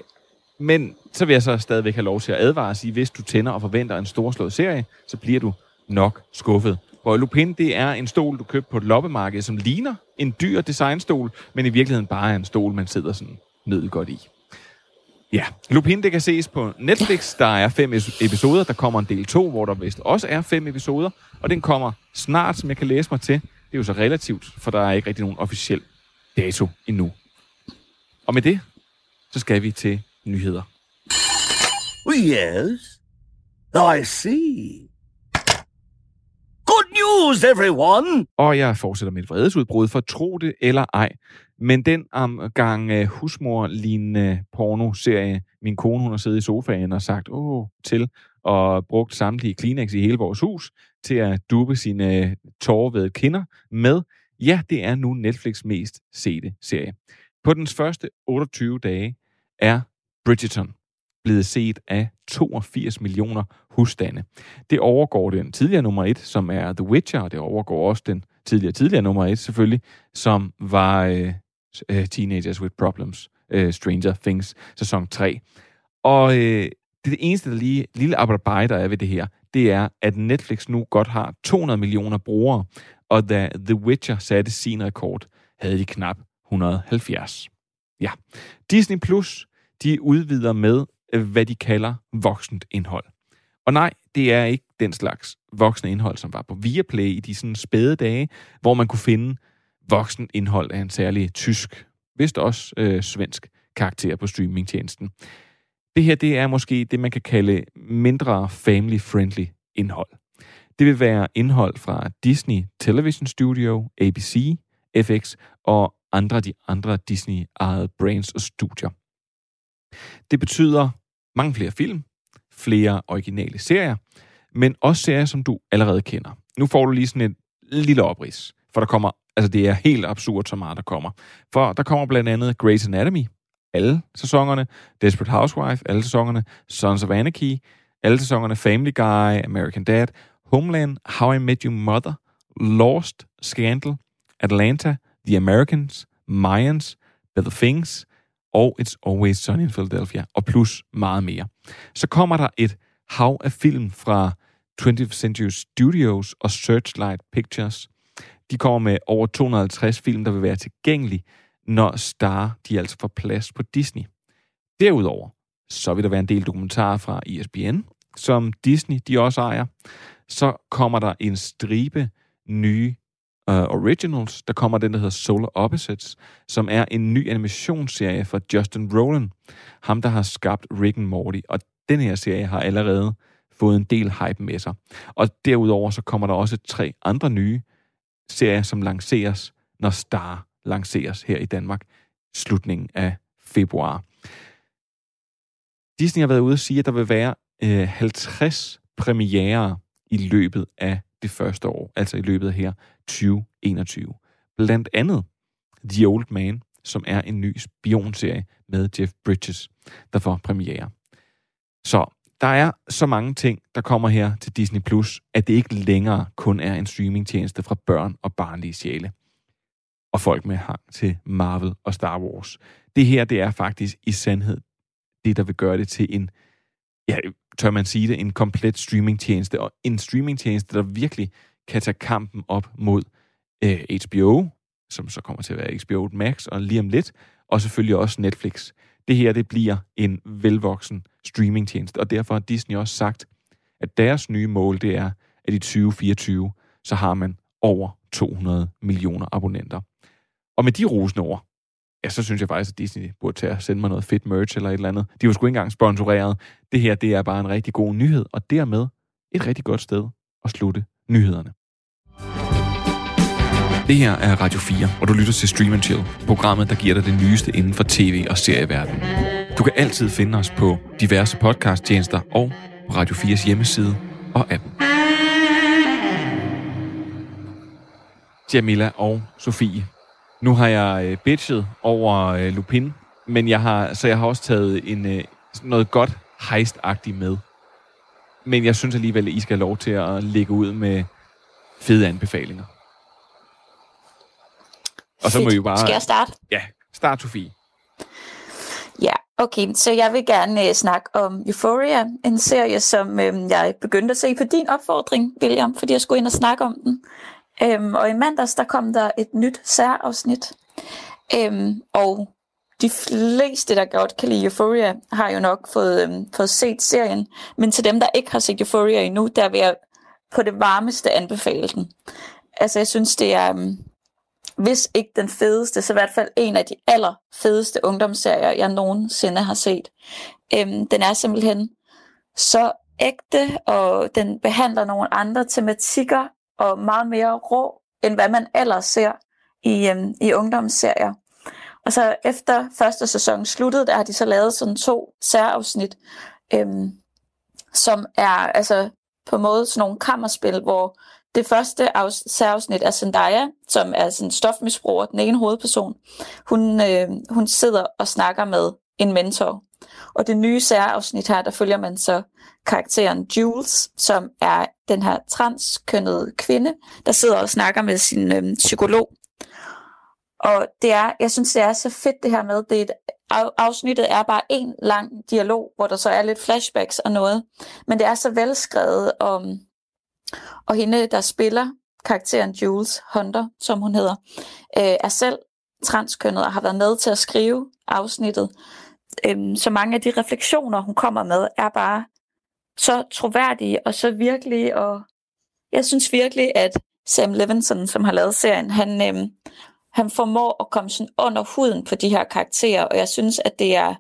men så vil jeg så stadigvæk have lov til at advare og sige, hvis du tænder og forventer en storslået serie, så bliver du nok skuffet. For Lupin, det er en stol, du købte på et loppemarked, som ligner en dyr designstol, men i virkeligheden bare er en stol, man sidder sådan nødt godt i. Ja, Lupin, det kan ses på Netflix. Der er fem episoder. Der kommer en del to, hvor der vist også er fem episoder. Og den kommer snart, som jeg kan læse mig til. Det er jo så relativt, for der er ikke rigtig nogen officiel dato endnu. Og med det, så skal vi til nyheder. Yes. I see. Good news, everyone! Og jeg fortsætter med et vredesudbrud, for tro det eller ej. Men den omgang uh, husmor-lignende pornoserie, min kone hun har siddet i sofaen og sagt åh til, og brugt samtlige Kleenex i hele vores hus til at duppe sine øh, tårvede kinder med, ja, det er nu Netflix mest sete serie. På dens første 28 dage er Bridgerton blevet set af 82 millioner husstande. Det overgår den tidligere nummer et, som er The Witcher, og det overgår også den tidligere tidligere nummer et selvfølgelig, som var øh, øh Teenagers with Problems, øh, Stranger Things, sæson 3. Og øh, det, det eneste der lige, lille arbejde, der er ved det her, det er, at Netflix nu godt har 200 millioner brugere, og da The Witcher satte sin rekord, havde de knap 170. Ja. Disney Plus, de udvider med, hvad de kalder voksent indhold. Og nej, det er ikke den slags voksne indhold, som var på Viaplay i de sådan spæde dage, hvor man kunne finde voksen indhold af en særlig tysk, vist også øh, svensk karakter på streamingtjenesten. Det her, det er måske det, man kan kalde mindre family-friendly indhold. Det vil være indhold fra Disney Television Studio, ABC, FX og andre af de andre Disney-ejede brands og studier. Det betyder mange flere film, flere originale serier, men også serier, som du allerede kender. Nu får du lige sådan et lille oprids, for der kommer, altså det er helt absurd, så meget der kommer. For der kommer blandt andet Grey's Anatomy, alle sæsonerne, Desperate Housewife, alle sæsonerne, Sons of Anarchy, alle sæsonerne, Family Guy, American Dad, Homeland, How I Met Your Mother, Lost, Scandal, Atlanta, The Americans, Mayans, Better Things, og It's Always Sunny in Philadelphia, og plus meget mere. Så kommer der et hav af film fra 20th Century Studios og Searchlight Pictures. De kommer med over 250 film, der vil være tilgængelige, når Star de altså får plads på Disney. Derudover, så vil der være en del dokumentarer fra ESPN, som Disney de også ejer. Så kommer der en stribe nye uh, originals. Der kommer den, der hedder Solar Opposites, som er en ny animationsserie fra Justin Roland. Ham, der har skabt Rick and Morty. Og den her serie har allerede fået en del hype med sig. Og derudover så kommer der også tre andre nye serier, som lanceres, når Star lanceres her i Danmark slutningen af februar. Disney har været ude og sige, at der vil være øh, 50 premiere i løbet af det første år, altså i løbet af her 2021. Blandt andet The Old Man, som er en ny spionserie med Jeff Bridges, der får premiere. Så der er så mange ting, der kommer her til Disney+, Plus, at det ikke længere kun er en streamingtjeneste fra børn og barnlige sjæle. Og folk med hang til Marvel og Star Wars. Det her, det er faktisk i sandhed det, der vil gøre det til en, ja, tør man sige det, en komplet streamingtjeneste, og en streamingtjeneste, der virkelig kan tage kampen op mod øh, HBO, som så kommer til at være HBO Max, og lige om lidt, og selvfølgelig også Netflix. Det her, det bliver en velvoksen streamingtjeneste, og derfor har Disney også sagt, at deres nye mål, det er, at i 2024, så har man over 200 millioner abonnenter. Og med de rosende ord, ja, så synes jeg faktisk, at Disney burde tage at sende mig noget fedt merch eller et eller andet. De var sgu ikke engang sponsoreret. Det her, det er bare en rigtig god nyhed, og dermed et rigtig godt sted at slutte nyhederne. Det her er Radio 4, og du lytter til Stream Chill, programmet, der giver dig det nyeste inden for tv- og serieverdenen. Du kan altid finde os på diverse podcasttjenester og på Radio 4's hjemmeside og appen. Jamila og Sofie. Nu har jeg øh, bitchet over øh, Lupin, men jeg har, så jeg har også taget en, øh, noget godt heist med. Men jeg synes alligevel, at I skal have lov til at lægge ud med fede anbefalinger. Og så må I jo bare... Skal jeg starte? Ja, start Sofie. Ja, okay. Så jeg vil gerne uh, snakke om Euphoria, en serie, som uh, jeg begyndte at se på din opfordring, William, fordi jeg skulle ind og snakke om den. Um, og i mandags, der kom der et nyt særafsnit. Um, og de fleste, der godt kan lide Euphoria, har jo nok fået, um, fået set serien. Men til dem, der ikke har set Euphoria endnu, der vil jeg på det varmeste anbefale den. Altså, jeg synes, det er... Um, hvis ikke den fedeste, så i hvert fald en af de aller fedeste ungdomsserier, jeg nogensinde har set. Øhm, den er simpelthen så ægte, og den behandler nogle andre tematikker, og meget mere rå, end hvad man ellers ser i, øhm, i ungdomsserier. Og så efter første sæson sluttede, der har de så lavet sådan to særafsnit, øhm, som er altså på en måde sådan nogle kammerspil, hvor det første særafsnit er Zendaya, som er sådan en stofmisbruger, den ene hovedperson. Hun, øh, hun sidder og snakker med en mentor. Og det nye særafsnit her, der følger man så karakteren Jules, som er den her transkønnede kvinde, der sidder og snakker med sin øh, psykolog. Og det er, jeg synes, det er så fedt det her med, det er et, afsnittet er bare en lang dialog, hvor der så er lidt flashbacks og noget. Men det er så velskrevet, og og hende, der spiller karakteren Jules Hunter, som hun hedder, øh, er selv transkønnet og har været med til at skrive afsnittet. Øhm, så mange af de refleksioner, hun kommer med, er bare så troværdige og så virkelige. Og jeg synes virkelig, at Sam Levinson, som har lavet serien, han, øhm, han formår at komme sådan under huden på de her karakterer, og jeg synes, at det er,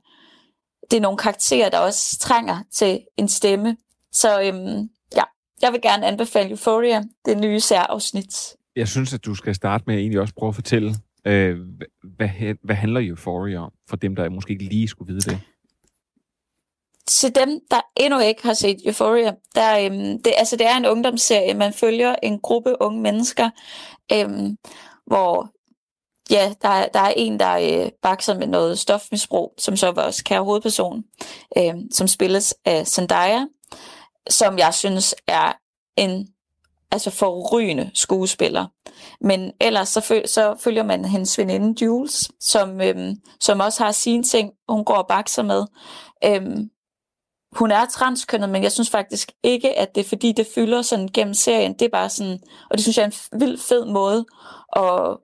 det er nogle karakterer, der også trænger til en stemme. Så øhm, jeg vil gerne anbefale Euphoria, det nye særafsnit. Jeg synes, at du skal starte med at egentlig også prøve at fortælle, øh, hvad, hvad handler Euphoria om, for dem, der måske ikke lige skulle vide det? Til dem, der endnu ikke har set Euphoria, der, øhm, det, altså, det er en ungdomsserie. Man følger en gruppe unge mennesker, øhm, hvor ja, der, der er en, der øh, bakser med noget stofmisbrug, som så var vores kære hovedperson, øh, som spilles af Zendaya, som jeg synes er en altså forrygende skuespiller. Men ellers så, føl- så følger man hendes veninde Jules, som, øhm, som også har sine ting, hun går og bakser med. Øhm, hun er transkønnet, men jeg synes faktisk ikke, at det er fordi, det fylder sådan gennem serien. Det er bare sådan, og det synes jeg er en vild fed måde. Og,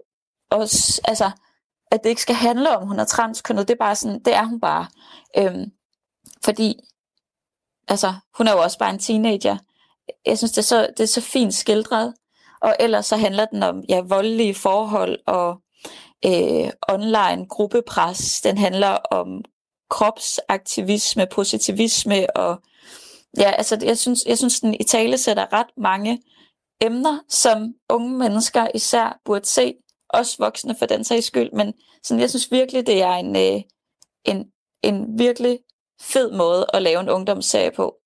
og altså, at det ikke skal handle om, hun er transkønnet. Det er bare sådan, det er hun bare. Øhm, fordi altså, hun er jo også bare en teenager. Jeg synes, det er så, det er så fint skildret. Og ellers så handler den om ja, voldelige forhold og øh, online gruppepres. Den handler om kropsaktivisme, positivisme og ja, altså jeg synes, jeg synes den i tale sætter ret mange emner, som unge mennesker især burde se, også voksne for den sags skyld, men sådan, jeg synes virkelig, det er en, øh, en, en virkelig fed måde at lave en ungdomsserie på.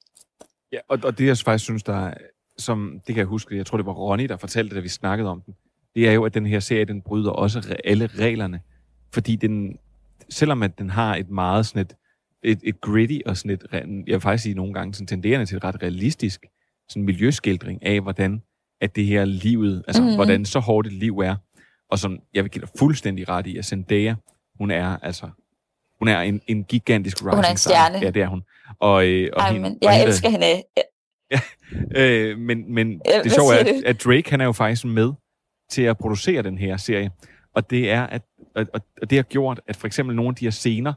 Ja, og, og det jeg faktisk synes, der er, som, det kan jeg huske, jeg tror det var Ronny, der fortalte det, da vi snakkede om den, det er jo, at den her serie, den bryder også alle reglerne. Fordi den, selvom at den har et meget sådan et, et, et gritty og sådan et, jeg vil faktisk sige nogle gange sådan tenderende til et ret realistisk sådan miljøskildring af, hvordan at det her livet, altså mm. hvordan så hårdt et liv er. Og som jeg vil give dig fuldstændig ret i, at Zendaya, hun er altså Hun er en, en gigantisk rising Hun er en star. stjerne. Ja, det er hun. Og, øh, og Ej, hende, men og jeg hende, elsker hende. Øh, men men Ja, det sjove er, at, at Drake han er jo faktisk med til at producere den her serie. Og det er at, og, og- og det har gjort, at for eksempel nogle af de her scener,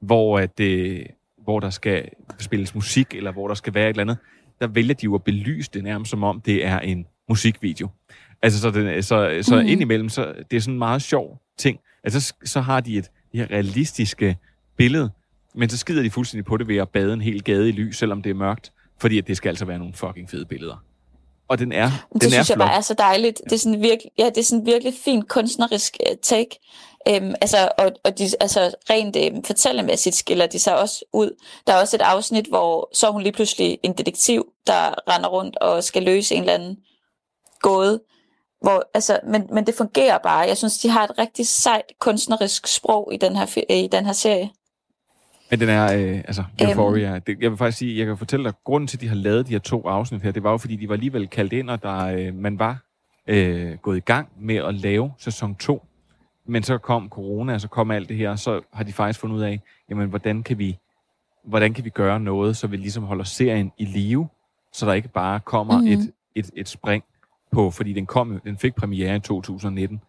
hvor, at, øh, hvor der skal spilles musik, eller hvor der skal være et eller andet, der vælger de jo at belyse det nærmest som om, det er en musikvideo. Altså, så, den, så, så mm. indimellem, så det er sådan en meget sjov ting. Altså, så, så har de et det her realistiske billede, men så skider de fuldstændig på det ved at bade en hel gade i lys, selvom det er mørkt, fordi at det skal altså være nogle fucking fede billeder. Og den er, Det den synes er jeg flot. bare er så dejligt. Det er sådan virkelig, ja, det er sådan virkelig fint kunstnerisk uh, take. Um, altså, og, og de, altså, rent um, fortællemæssigt skiller de sig også ud. Der er også et afsnit, hvor så er hun lige pludselig en detektiv, der render rundt og skal løse en eller anden gåde. Hvor, altså, men, men det fungerer bare. Jeg synes, de har et rigtig sejt kunstnerisk sprog i den her, i den her serie. Men den er, øh, altså, Øhm. Euphoria, det, jeg vil faktisk sige, jeg kan fortælle dig, grunden til, at de har lavet de her to afsnit her, det var jo, fordi de var alligevel kaldt ind, og der, øh, man var øh, gået i gang med at lave sæson 2. Men så kom corona, og så kom alt det her, og så har de faktisk fundet ud af, jamen, hvordan kan vi, hvordan kan vi gøre noget, så vi ligesom holder serien i live, så der ikke bare kommer Mhm. mm-hmm. et, et, et spring på, fordi den kom den fik premiere i 2019,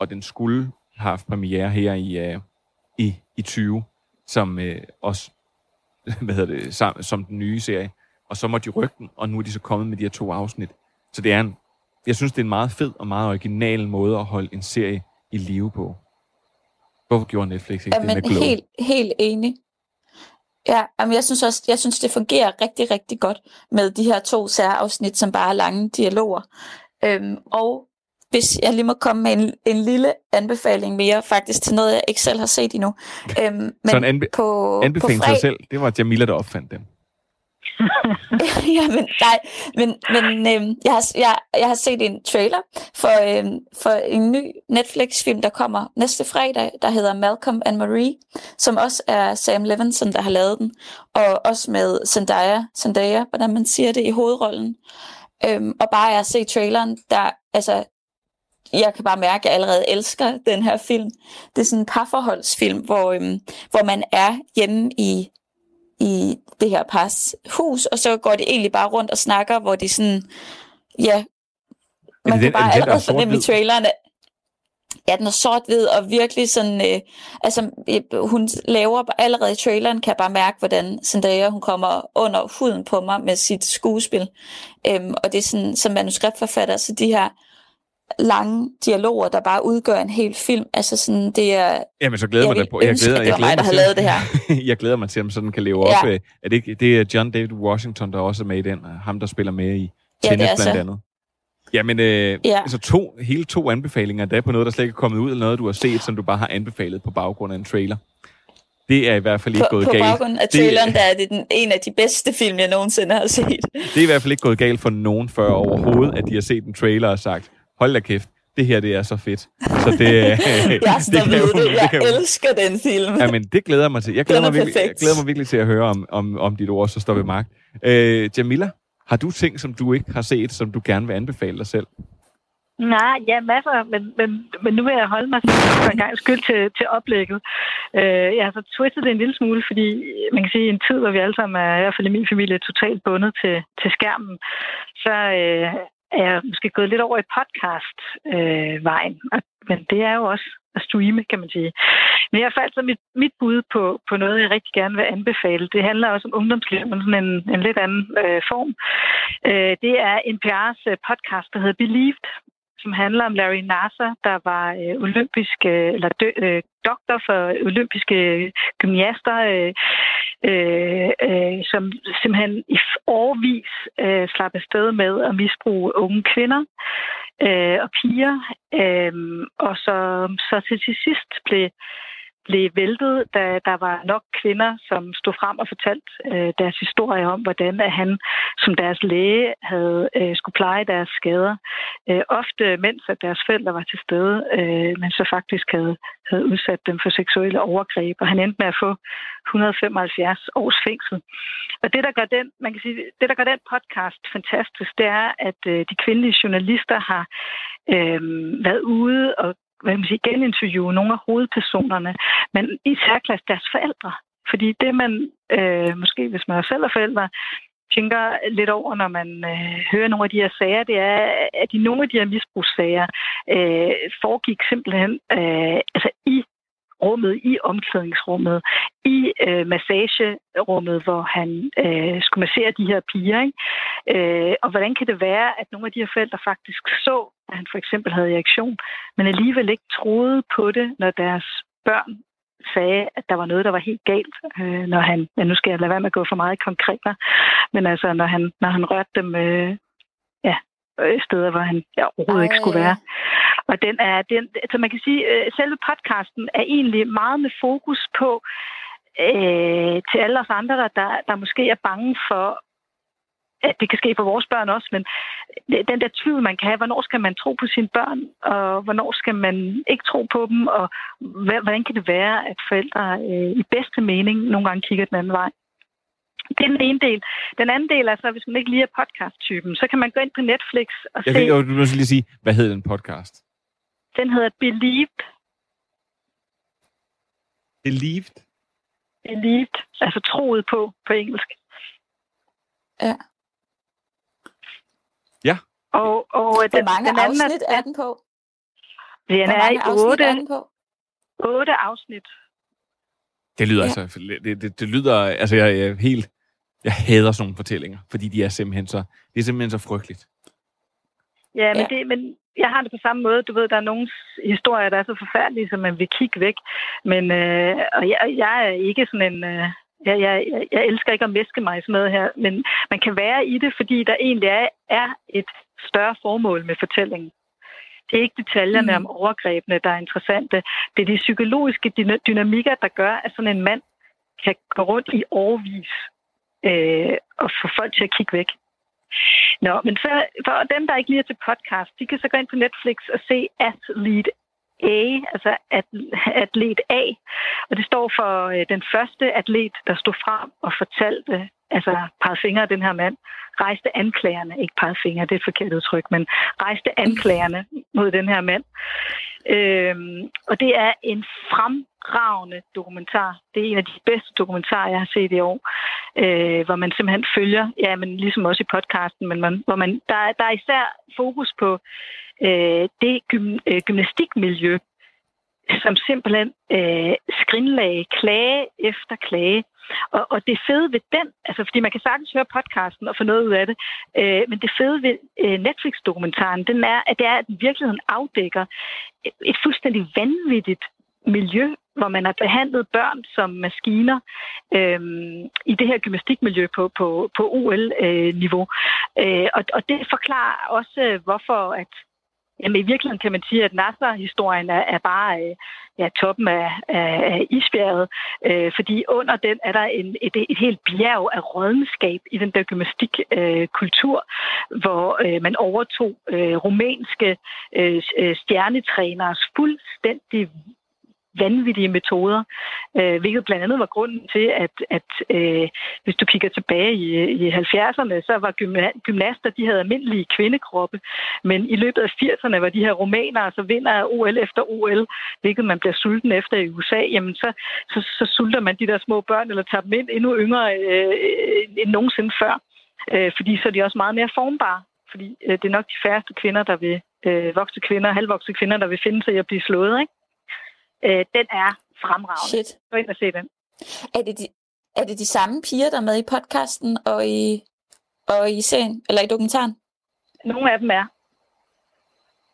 og den skulle have haft premiere her i, øh, i, i 20, som øh, også, hvad hedder det, som, som den nye serie. Og så måtte de rykke den, og nu er de så kommet med de her to afsnit. Så det er en, jeg synes, det er en meget fed og meget original måde at holde en serie i live på. Hvorfor gjorde Netflix ikke det med Jamen, Glow? helt, helt enig. Ja, jamen, jeg synes også, jeg synes, det fungerer rigtig, rigtig godt med de her to særafsnit, som bare er lange dialoger. Øhm, og hvis jeg lige må komme med en, en lille anbefaling mere, faktisk til noget, jeg ikke selv har set endnu. Øhm, men så en anbe- på, anbefaling på fred- dig selv, det var Jamila, der opfandt den. ja, men nej, men, men øhm, jeg, har, jeg, jeg har set en trailer for, øhm, for en ny Netflix-film, der kommer næste fredag, der hedder Malcolm and Marie, som også er Sam Levinson, der har lavet den, og også med Zendaya, Zendaya, hvordan man siger det, i hovedrollen. Øhm, og bare jeg se traileren, der, altså, jeg kan bare mærke, at jeg allerede elsker den her film. Det er sådan en parforholdsfilm, hvor, øhm, hvor man er hjemme i i det her pars hus, og så går de egentlig bare rundt og snakker, hvor de sådan, ja, man den- kan bare det den, er allerede fornemme i traileren, at ja, den er sort-hvid, og virkelig sådan, øh, altså, øh, hun laver allerede i traileren, kan jeg bare mærke, hvordan Zendaya, hun kommer under huden på mig med sit skuespil, øhm, og det er sådan, som manuskriptforfatter, så de her lange dialoger, der bare udgør en hel film, altså sådan, det er, Jamen, så glæder Jeg mig på. Jeg glæder, jeg var glæder mig, der til- lavet det her. jeg glæder mig til, at sådan kan leve Ja. op. øh, Er det, ikke, det er John David Washington, der også er med i den, ham, der spiller med i Ja, Tenet er blandt så. andet. Jamen, øh, Ja. altså to, hele to anbefalinger der på noget, der slet ikke er kommet ud, eller noget, du har set, som du bare har anbefalet på baggrund af en trailer. Det er i hvert fald ikke på, gået på galt. baggrund af traileren, der er det den, en af de bedste film, jeg nogensinde har set. Det er i hvert fald ikke gået galt for nogen før overhovedet, at de har set en trailer og sagt, hold da kæft, det her det er så fedt. Så det, jeg står kan ved jo- det. Jeg kan jo- elsker den film. Ja, men det glæder jeg mig til. Jeg glæder, er mig virkelig, jeg glæder mig virkelig til at høre om, om, om dit ord, så står ved magt. Øh, Jamila, har du ting, som du ikke har set, som du gerne vil anbefale dig selv? Nej, ja, masser, men, men, men nu vil jeg holde mig for en gang skyld til, til oplægget. Øh, jeg har så twistet det en lille smule, fordi man kan sige, i en tid, hvor vi alle sammen er, i hvert fald i min familie, totalt bundet til, til skærmen, så øh, er måske gået lidt over i podcast-vejen. Øh, men det er jo også at streame, kan man sige. Men jeg fald så mit, mit bud på, på noget, jeg rigtig gerne vil anbefale. Det handler også om ungdomsliv, men sådan en, en lidt anden øh, form. Øh, det er NPR's øh, podcast, der hedder Believed, som handler om Larry Nasser, der var øh, olympisk, øh, eller dø, øh, doktor for olympiske øh, gymnaster, øh, øh, øh, som simpelthen i årvis øh, slap afsted med at misbruge unge kvinder øh, og piger, øh, og så, så til, til sidst blev blev væltet, da der var nok kvinder, som stod frem og fortalte øh, deres historie om, hvordan at han som deres læge havde øh, skulle pleje deres skader. Øh, ofte mens at deres forældre var til stede, øh, men så faktisk havde, havde udsat dem for seksuelle overgreb. Og han endte med at få 175 års fængsel. Og det, der gør den, man kan sige, det, der gør den podcast fantastisk, det er, at øh, de kvindelige journalister har øh, været ude og hvad man siger, geninterviewe nogle af hovedpersonerne, men i særklasse deres forældre. Fordi det man, øh, måske hvis man er selv er forældre, tænker lidt over, når man øh, hører nogle af de her sager, det er, at i nogle af de her misbrugssager øh, foregik simpelthen øh, altså i rummet, i omklædningsrummet, i øh, massagerummet, hvor han øh, skulle massere de her piger. Ikke? Øh, og hvordan kan det være, at nogle af de her forældre faktisk så, at han for eksempel havde reaktion, men alligevel ikke troede på det, når deres børn sagde, at der var noget, der var helt galt, øh, når han, ja, nu skal jeg lade være med at gå for meget konkret, men altså, når han, når han rørte dem, øh, øh, steder, hvor han ja, overhovedet Ej. ikke skulle være. Og den er, den, altså man kan sige, øh, selve podcasten er egentlig meget med fokus på, øh, til alle os andre, der, der måske er bange for, at det kan ske for vores børn også, men den der tvivl, man kan have, hvornår skal man tro på sine børn, og hvornår skal man ikke tro på dem, og hvordan kan det være, at forældre øh, i bedste mening nogle gange kigger den anden vej. Det er den ene del. Den anden del er så, hvis man ikke lige er podcast-typen, så kan man gå ind på Netflix og jeg se... Jeg vil lige sige, hvad hedder den podcast? Den hedder Believed. Believed? Believed, altså troet på på engelsk. Ja. Ja. Og, og Hvor den, mange den anden afsnit er den på? Den Hvor er i mange afsnit otte, er den på? otte afsnit. Det lyder Ja. altså, det, det, det lyder, altså jeg, jeg er helt, jeg hader sådan nogle fortællinger, fordi de er simpelthen så, det er simpelthen så frygteligt. Ja, men, Ja. Det, men jeg har det på samme måde. Du ved, der er nogle historier, der er så forfærdelige, så man vil kigge væk. Men øh, og jeg, jeg er ikke sådan en... Øh, jeg, jeg, jeg- elsker ikke at meske mig i sådan noget her, men man kan være i det, fordi der egentlig er, er et større formål med fortællingen. Det er ikke detaljerne Mm. om overgrebene, der er interessante. Det er de psykologiske dyna- dynamikker, der gør, at sådan en mand kan gå rundt i årvis øh, og få folk til at kigge væk. Nå, men så, for dem, der ikke lige er til podcast, de kan så gå ind på Netflix og se Athlete A, altså at- atlet A. Og det står for øh, den første atlet, der stod frem og fortalte, altså pegede fingre af den her mand, rejste anklagerne, ikke pegede fingre, det er et forkert udtryk, men rejste anklagerne mod den her mand. Øhm, og det er en fremragende dokumentar. Det er en af de bedste dokumentarer, jeg har set i år, øh, hvor man simpelthen følger, ja, men ligesom også i podcasten, men man, hvor man, der, der er især fokus på øh, det gym, øh, gymnastikmiljø, som simpelthen øh, skrinlagde klage efter klage. Og, og det fede ved den, altså fordi man kan sagtens høre podcasten og få noget ud af det, øh, men det fede ved øh, Netflix-dokumentaren, den er, at det er, at den virkeligheden afdækker et, fuldstændig vanvittigt miljø, hvor man har behandlet børn som maskiner øh, i det her gymnastikmiljø på, på, på OL-niveau. Øh, øh, og, og det forklarer også, hvorfor at Jamen, i virkeligheden kan man sige, at Nasser-historien er, er bare øh, ja, toppen af, af, af isbjerget, øh, fordi under den er der en, et, et helt bjerg af rådenskab i den der gymnastikkultur, øh, kultur, hvor øh, man overtog øh, rumænske øh, øh, stjernetræneres fuldstændig vanvittige metoder, øh, hvilket blandt andet var grunden til, at, at øh, hvis du kigger tilbage i, i 70'erne, så var gymna- gymnaster, de havde almindelige kvindekroppe, men i løbet af 80'erne var de her romanere, så altså vinder OL efter OL, hvilket man bliver sulten efter i USA, jamen så, så, så sulter man de der små børn, eller tager dem ind endnu yngre øh, end nogensinde før, øh, fordi så er de også meget mere formbare, fordi øh, det er nok de færreste kvinder, der vil, øh, voksne kvinder, halvvoksne kvinder, der vil finde sig i at blive slået, ikke? Øh, den er fremragende. Shit. Gå ind og se den. Er det, de, er det de samme piger, der er med i podcasten og i, og i serien, eller i dokumentaren? Nogle af dem er.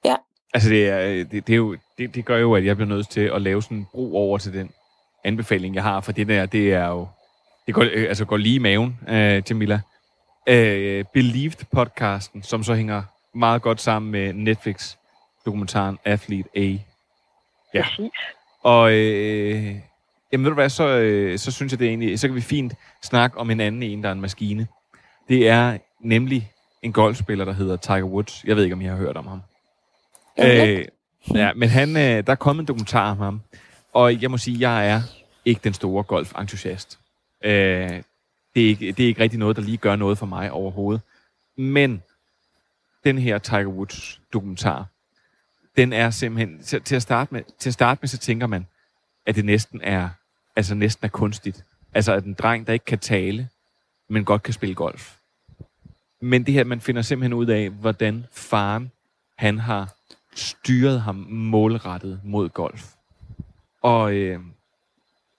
Ja. Altså, det, er, det, det, er jo, det, det gør jo, at jeg bliver nødt til at lave sådan en bro over til den anbefaling, jeg har, for det der, det er jo, det går, øh, altså går lige i maven, øh, Jamila. Øh, Believed podcasten, som så hænger meget godt sammen med Netflix-dokumentaren Athlete A. Ja. Præcis. Og øh, jamen ved du hvad, så, øh, så synes jeg det egentlig, så kan vi fint snakke om en anden en, der er en maskine. Det er nemlig en golfspiller, der hedder Tiger Woods. Jeg ved ikke, om I har hørt om ham. Øh, ja, men han, øh, der er kommet en dokumentar om ham, og jeg må sige, jeg er ikke den store golf-entusiast. Øh, det, er ikke, det er ikke rigtig noget, der lige gør noget for mig overhovedet. Men den her Tiger Woods dokumentar, den er simpelthen... Til, til, at starte med, til at starte med, så tænker man, at det næsten er, altså næsten er kunstigt. Altså, at en dreng, der ikke kan tale, men godt kan spille golf. Men det her, man finder simpelthen ud af, hvordan faren, han har styret ham målrettet mod golf. Og, øh,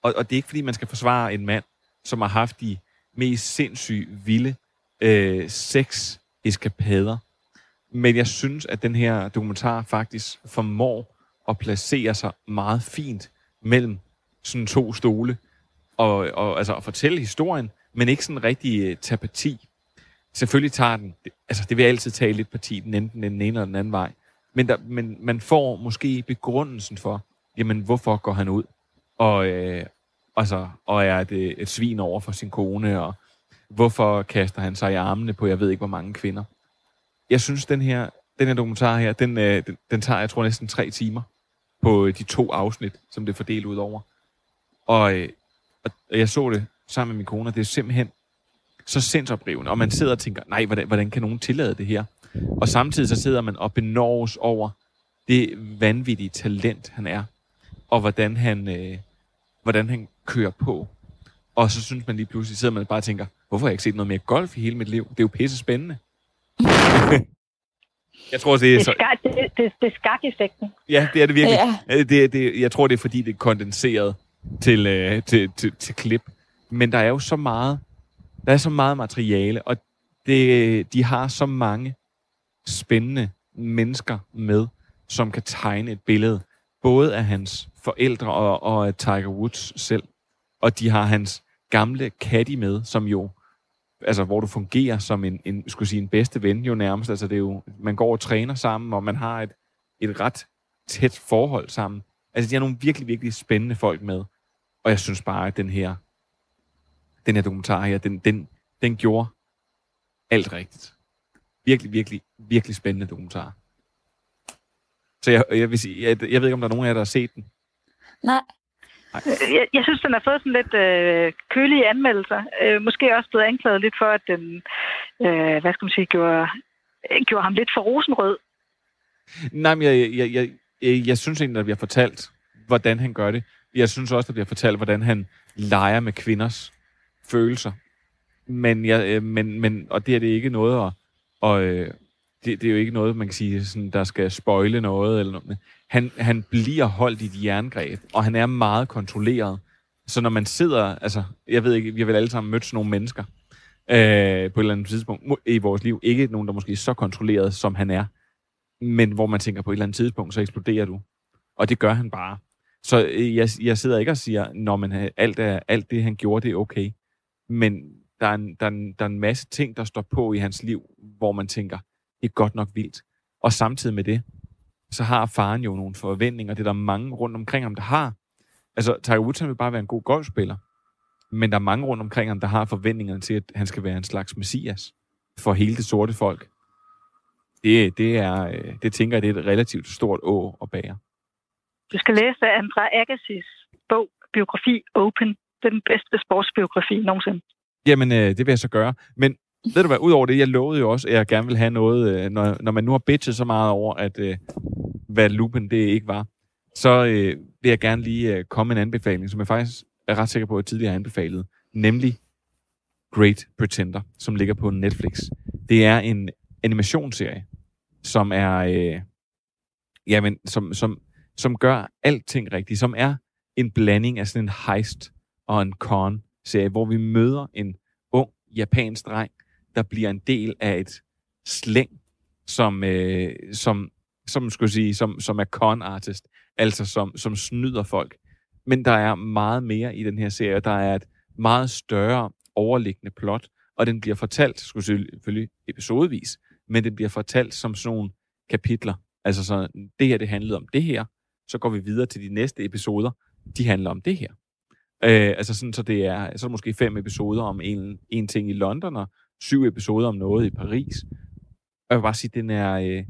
og, og det er ikke, fordi man skal forsvare en mand, som har haft de mest sindssyge, vilde øh, sex eskapader. Men jeg synes, at den her dokumentar faktisk formår at placere sig meget fint mellem sådan to stole, og, og altså at fortælle historien, men ikke sådan rigtig øh, tage parti. Selvfølgelig tager den, altså det vil altid tage lidt parti, den enten den ene eller den anden vej. Men, der, men man får måske begrundelsen for, jamen hvorfor går han ud og, øh, altså, og er det et svin over for sin kone, og hvorfor kaster han sig i armene på, jeg ved ikke hvor mange kvinder. Jeg synes, den her, den her dokumentar her, den, øh, den, den tager, jeg tror, næsten tre timer på øh, de to afsnit, som det er fordelt ud over. Og, øh, og jeg så det sammen med min kone, og det er simpelthen så sindsoprivende. Og man sidder og tænker, nej, hvordan, hvordan kan nogen tillade det her? Og samtidig så sidder man og benås over det vanvittige talent, han er. Og hvordan han, øh, hvordan han kører på. Og så synes man lige pludselig, sidder man bare og tænker, hvorfor har jeg ikke set noget mere golf i hele mit liv? Det er jo pisse spændende. jeg tror, det er Det så... er, skak, det, det, det er skak-effekten. Ja, det er det virkelig. Ja. Ja. Det, det, jeg tror, det er fordi, det er kondenseret til, øh, til, til, til klip. Men der er jo så meget, der er så meget materiale, og det, de har så mange spændende mennesker med, som kan tegne et billede, både af hans forældre og, og Tiger Woods selv. Og de har hans gamle caddy med, som jo, altså hvor du fungerer som en, en, skulle sige, en bedste ven jo nærmest. Altså det er jo, man går og træner sammen, og man har et, et ret tæt forhold sammen. Altså de har nogle virkelig, virkelig spændende folk med. Og jeg synes bare, at den her, den her dokumentar her, den, den, den gjorde alt rigtigt. Virkelig, virkelig, virkelig spændende dokumentar. Så jeg, jeg vil sige, jeg, jeg ved ikke, om der er nogen af jer, der har set den. Nej. Jeg, jeg synes, den har fået sådan lidt øh, kølige anmeldelser. Øh, måske også blevet anklaget lidt for, at den, øh, hvad skal man sige, gjorde, øh, gjorde ham lidt for rosenrød. Nej, men jeg, jeg, jeg, jeg, jeg synes egentlig, at vi har fortalt, hvordan han gør det. Jeg synes også, at vi har fortalt, hvordan han leger med kvinders følelser. Men, jeg, øh, men, men og det er det ikke noget at, og, øh, det, det er jo ikke noget, man kan sige, sådan, der skal spoile noget. Eller noget. Han, han bliver holdt i et jerngreb, og han er meget kontrolleret. Så når man sidder, altså, jeg ved ikke, vi har vel alle sammen mødt sådan nogle mennesker øh, på et eller andet tidspunkt i vores liv. Ikke nogen, der måske er så kontrolleret, som han er, men hvor man tænker, på et eller andet tidspunkt, så eksploderer du. Og det gør han bare. Så øh, jeg, jeg sidder ikke og siger, når man øh, alt, er, alt det, han gjorde, det er okay. Men der er, en, der, er en, der er en masse ting, der står på i hans liv, hvor man tænker, det er godt nok vildt. Og samtidig med det, så har faren jo nogle forventninger. Det er der mange rundt omkring ham, der har. Altså, Tiger Woods han vil bare være en god golfspiller. Men der er mange rundt omkring ham, der har forventningerne til, at han skal være en slags messias for hele det sorte folk. Det, det, er, øh, det tænker jeg, det er et relativt stort å at bære. Du skal læse Andra Agassiz bog, biografi Open. Det er den bedste sportsbiografi nogensinde. Jamen, øh, det vil jeg så gøre. Men ved du hvad, udover det, jeg lovede jo også, at jeg gerne vil have noget, øh, når, når man nu har bitchet så meget over, at øh, hvad Lupin det ikke var, så øh, vil jeg gerne lige øh, komme en anbefaling, som jeg faktisk er ret sikker på, at jeg tidligere har anbefalet, nemlig Great Pretender, som ligger på Netflix. Det er en animationsserie, som er, øh, jamen, som, som, som gør alting rigtigt, som er en blanding af sådan en heist og en con-serie, hvor vi møder en ung japansk dreng, der bliver en del af et slæng, som, øh, som, som, skulle sige, som, som er con artist, altså som, som snyder folk. Men der er meget mere i den her serie. Der er et meget større overliggende plot, og den bliver fortalt, skulle sige, selvfølgelig episodevis, men den bliver fortalt som sådan nogle kapitler. Altså så, det her, det handlede om det her, så går vi videre til de næste episoder, de handler om det her. Øh, altså sådan, så det er, så er måske fem episoder om en, en ting i London, og syv episoder om noget i Paris. Og jeg vil bare sige, den er... Øh,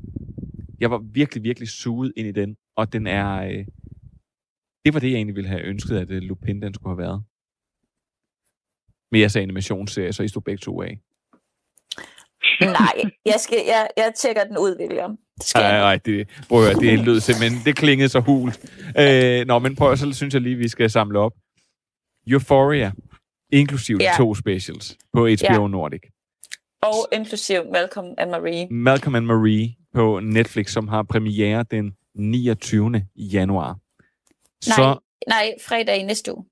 jeg var virkelig, virkelig suget ind i den, og den er... Øh, det var det, jeg egentlig ville have ønsket, at øh, Lupin den skulle have været. Men jeg sagde animationsserie, så I stod begge to af. Nej, jeg, skal, jeg, jeg tjekker den ud, William. Nej, nej, det, prøv at høre, det lød simpelthen, det klingede så hult. Øh, nå, men prøv så synes jeg lige, vi skal samle op. Euphoria, inklusive Ja. de to specials på HBO Ja. Nordic. Og inklusiv Malcolm and Marie. Malcolm and Marie på Netflix, som har premiere den 29. januar. Nej, Så nej, fredag i næste uge.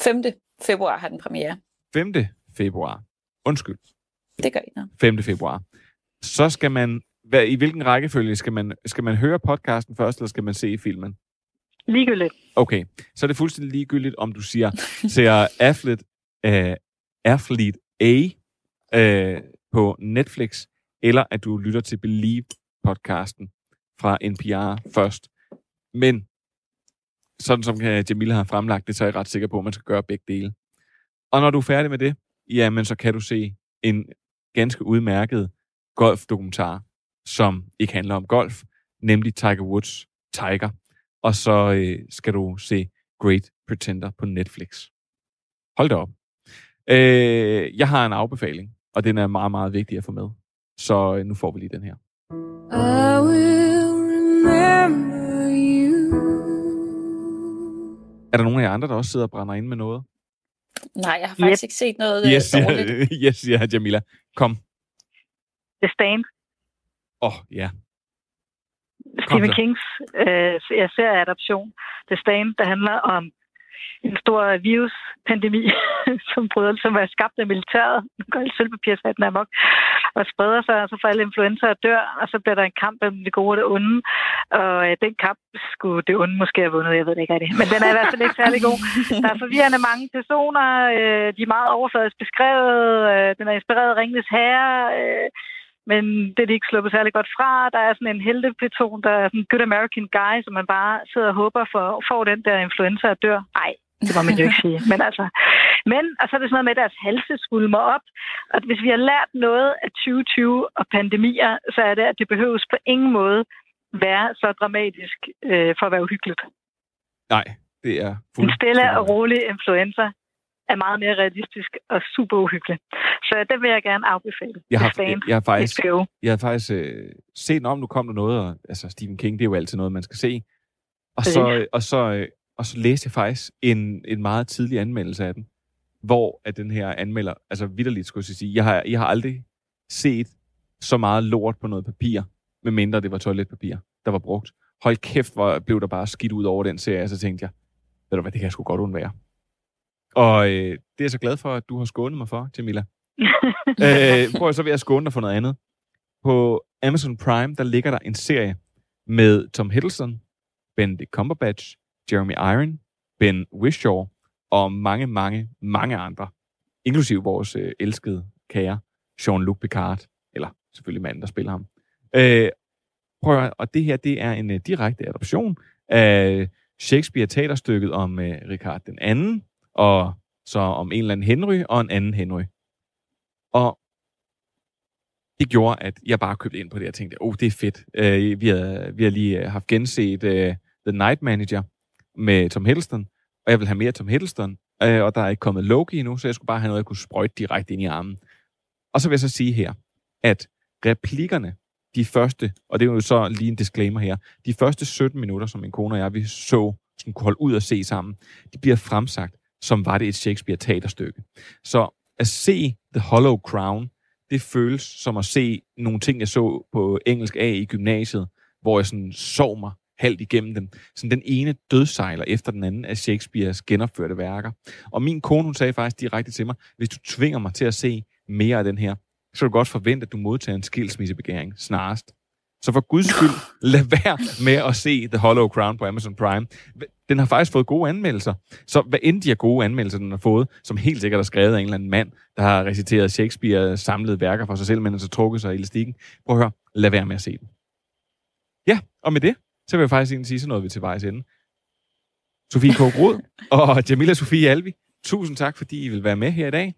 5. februar har den premiere. 5. februar. Undskyld, Det gør ikke noget. 5. februar. Så skal man, hvad, i hvilken rækkefølge skal man, skal man høre podcasten først, eller skal man se filmen? Ligegyldigt. Okay, så er det fuldstændig ligegyldigt, om du siger, ser Athlete, uh, Athlete A øh, på Netflix, eller at du lytter til Believe-podcasten fra NPR først. Men sådan som øh, Jamila har fremlagt det, så er jeg ret sikker på, at man skal gøre begge dele. Og når du er færdig med det, jamen så kan du se en ganske udmærket golfdokumentar, som ikke handler om golf, nemlig Tiger Woods Tiger. Og så øh, skal du se Great Pretender på Netflix. Hold da op. Øh, jeg har en afbefaling, og den er meget, meget vigtig at få med. Så øh, nu får vi lige den her. I will remember you. Er der nogen af jer andre, der også sidder og brænder ind med noget? Nej, jeg har faktisk Yep. ikke set noget Yes, yes, siger, dårligt. yes, siger Jamila. Kom. The Stand. Åh, oh, ja. Stephen så. Kings øh, jeg ser adaption. The Stand, der handler om en stor viruspandemi, som bryder, som er skabt af militæret. Nu går alle sølvpapirshatten amok og spreder sig, og så får alle influenzaer dør, og så bliver der en kamp mellem det gode og det onde. Og øh, den kamp skulle det onde måske have vundet, jeg ved det ikke rigtigt. Men den er i hvert fald ikke særlig god. Der er forvirrende mange personer, øh, de er meget overfladisk beskrevet, øh, den er inspireret af Ringnes Herre, øh, men det er de ikke sluppet særlig godt fra. Der er sådan en heltepeton, der er sådan en good American guy, som man bare sidder og håber for, får den der influenza og dør. Nej, det må man jo ikke sige. Men altså, men, og så er det sådan noget med, at deres halse svulmer op. Og hvis vi har lært noget af 2020 og pandemier, så er det, at det behøves på ingen måde være så dramatisk øh, for at være uhyggeligt. Nej, det er En stille og rolig influenza er meget mere realistisk og super uhyggelig. Så den vil jeg gerne afbefale. Jeg har, jeg, jeg har faktisk, jeg har faktisk øh, set om, nu kom der noget, og, altså Stephen King, det er jo altid noget, man skal se. Og så, øh, og så, øh, og så læste jeg faktisk en, en meget tidlig anmeldelse af den, hvor at den her anmelder, altså vidderligt skulle jeg sige, jeg har, jeg har aldrig set så meget lort på noget papir, medmindre det var toiletpapir, der var brugt. Hold kæft, hvor blev der bare skidt ud over den serie, og så tænkte jeg, ved du hvad, det kan jeg sgu godt undvære. Og øh, det er jeg så glad for, at du har skånet mig for, Jamila. øh, prøv at så vil jeg skåne dig for noget andet. På Amazon Prime, der ligger der en serie med Tom Hiddleston, Benedict Cumberbatch, Jeremy Iron, Ben Whishaw og mange, mange, mange andre. Inklusive vores øh, elskede kære Jean-Luc Picard, eller selvfølgelig manden, der spiller ham. Øh, prøv at, og det her, det er en øh, direkte adoption af Shakespeare-teaterstykket om øh, Richard den anden, og så om en eller anden Henry og en anden Henry. Og det gjorde, at jeg bare købte ind på det og tænkte, oh, det er fedt. Øh, vi, har, vi har lige øh, haft genset øh, The Night Manager med Tom Hiddleston, og jeg vil have mere Tom Hiddleston, øh, og der er ikke kommet Loki endnu, så jeg skulle bare have noget, jeg kunne sprøjte direkte ind i armen. Og så vil jeg så sige her, at replikkerne, de første, og det er jo så lige en disclaimer her, de første 17 minutter, som min kone og jeg, vi så, som kunne holde ud og se sammen, de bliver fremsagt, som var det et Shakespeare-teaterstykke. Så at se The Hollow Crown, det føles som at se nogle ting, jeg så på engelsk A i gymnasiet, hvor jeg sådan sov mig halvt igennem dem. Sådan den ene dødsejler efter den anden af Shakespeares genopførte værker. Og min kone, hun sagde faktisk direkte til mig, hvis du tvinger mig til at se mere af den her, så kan du godt forvente, at du modtager en skilsmissebegæring snarest. Så for guds skyld, lad være med at se The Hollow Crown på Amazon Prime. Den har faktisk fået gode anmeldelser. Så hvad end de er gode anmeldelser, den har fået, som helt sikkert er skrevet af en eller anden mand, der har reciteret Shakespeare samlede værker for sig selv, men han så trukket sig i elastikken. Prøv at høre, lad være med at se den. Ja, og med det, så vil jeg faktisk egentlig sige, så noget vi til vejs ende. Sofie K. Rod og Jamila Sofie Alvi, tusind tak, fordi I vil være med her i dag.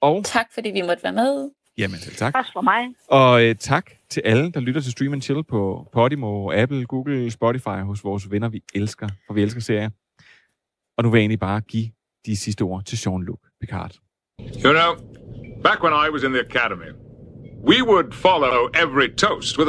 Og Tak, fordi vi måtte være med. Jamen selv tak. Også for mig. Og øh, tak til alle, der lytter til Stream and Chill på Podimo, Apple, Google, Spotify hos vores venner, vi elsker, for vi elsker serier. Og nu vil jeg egentlig bare give de sidste ord til Jean-Luc Picard. You know, back when I was in the academy, we would follow every toast with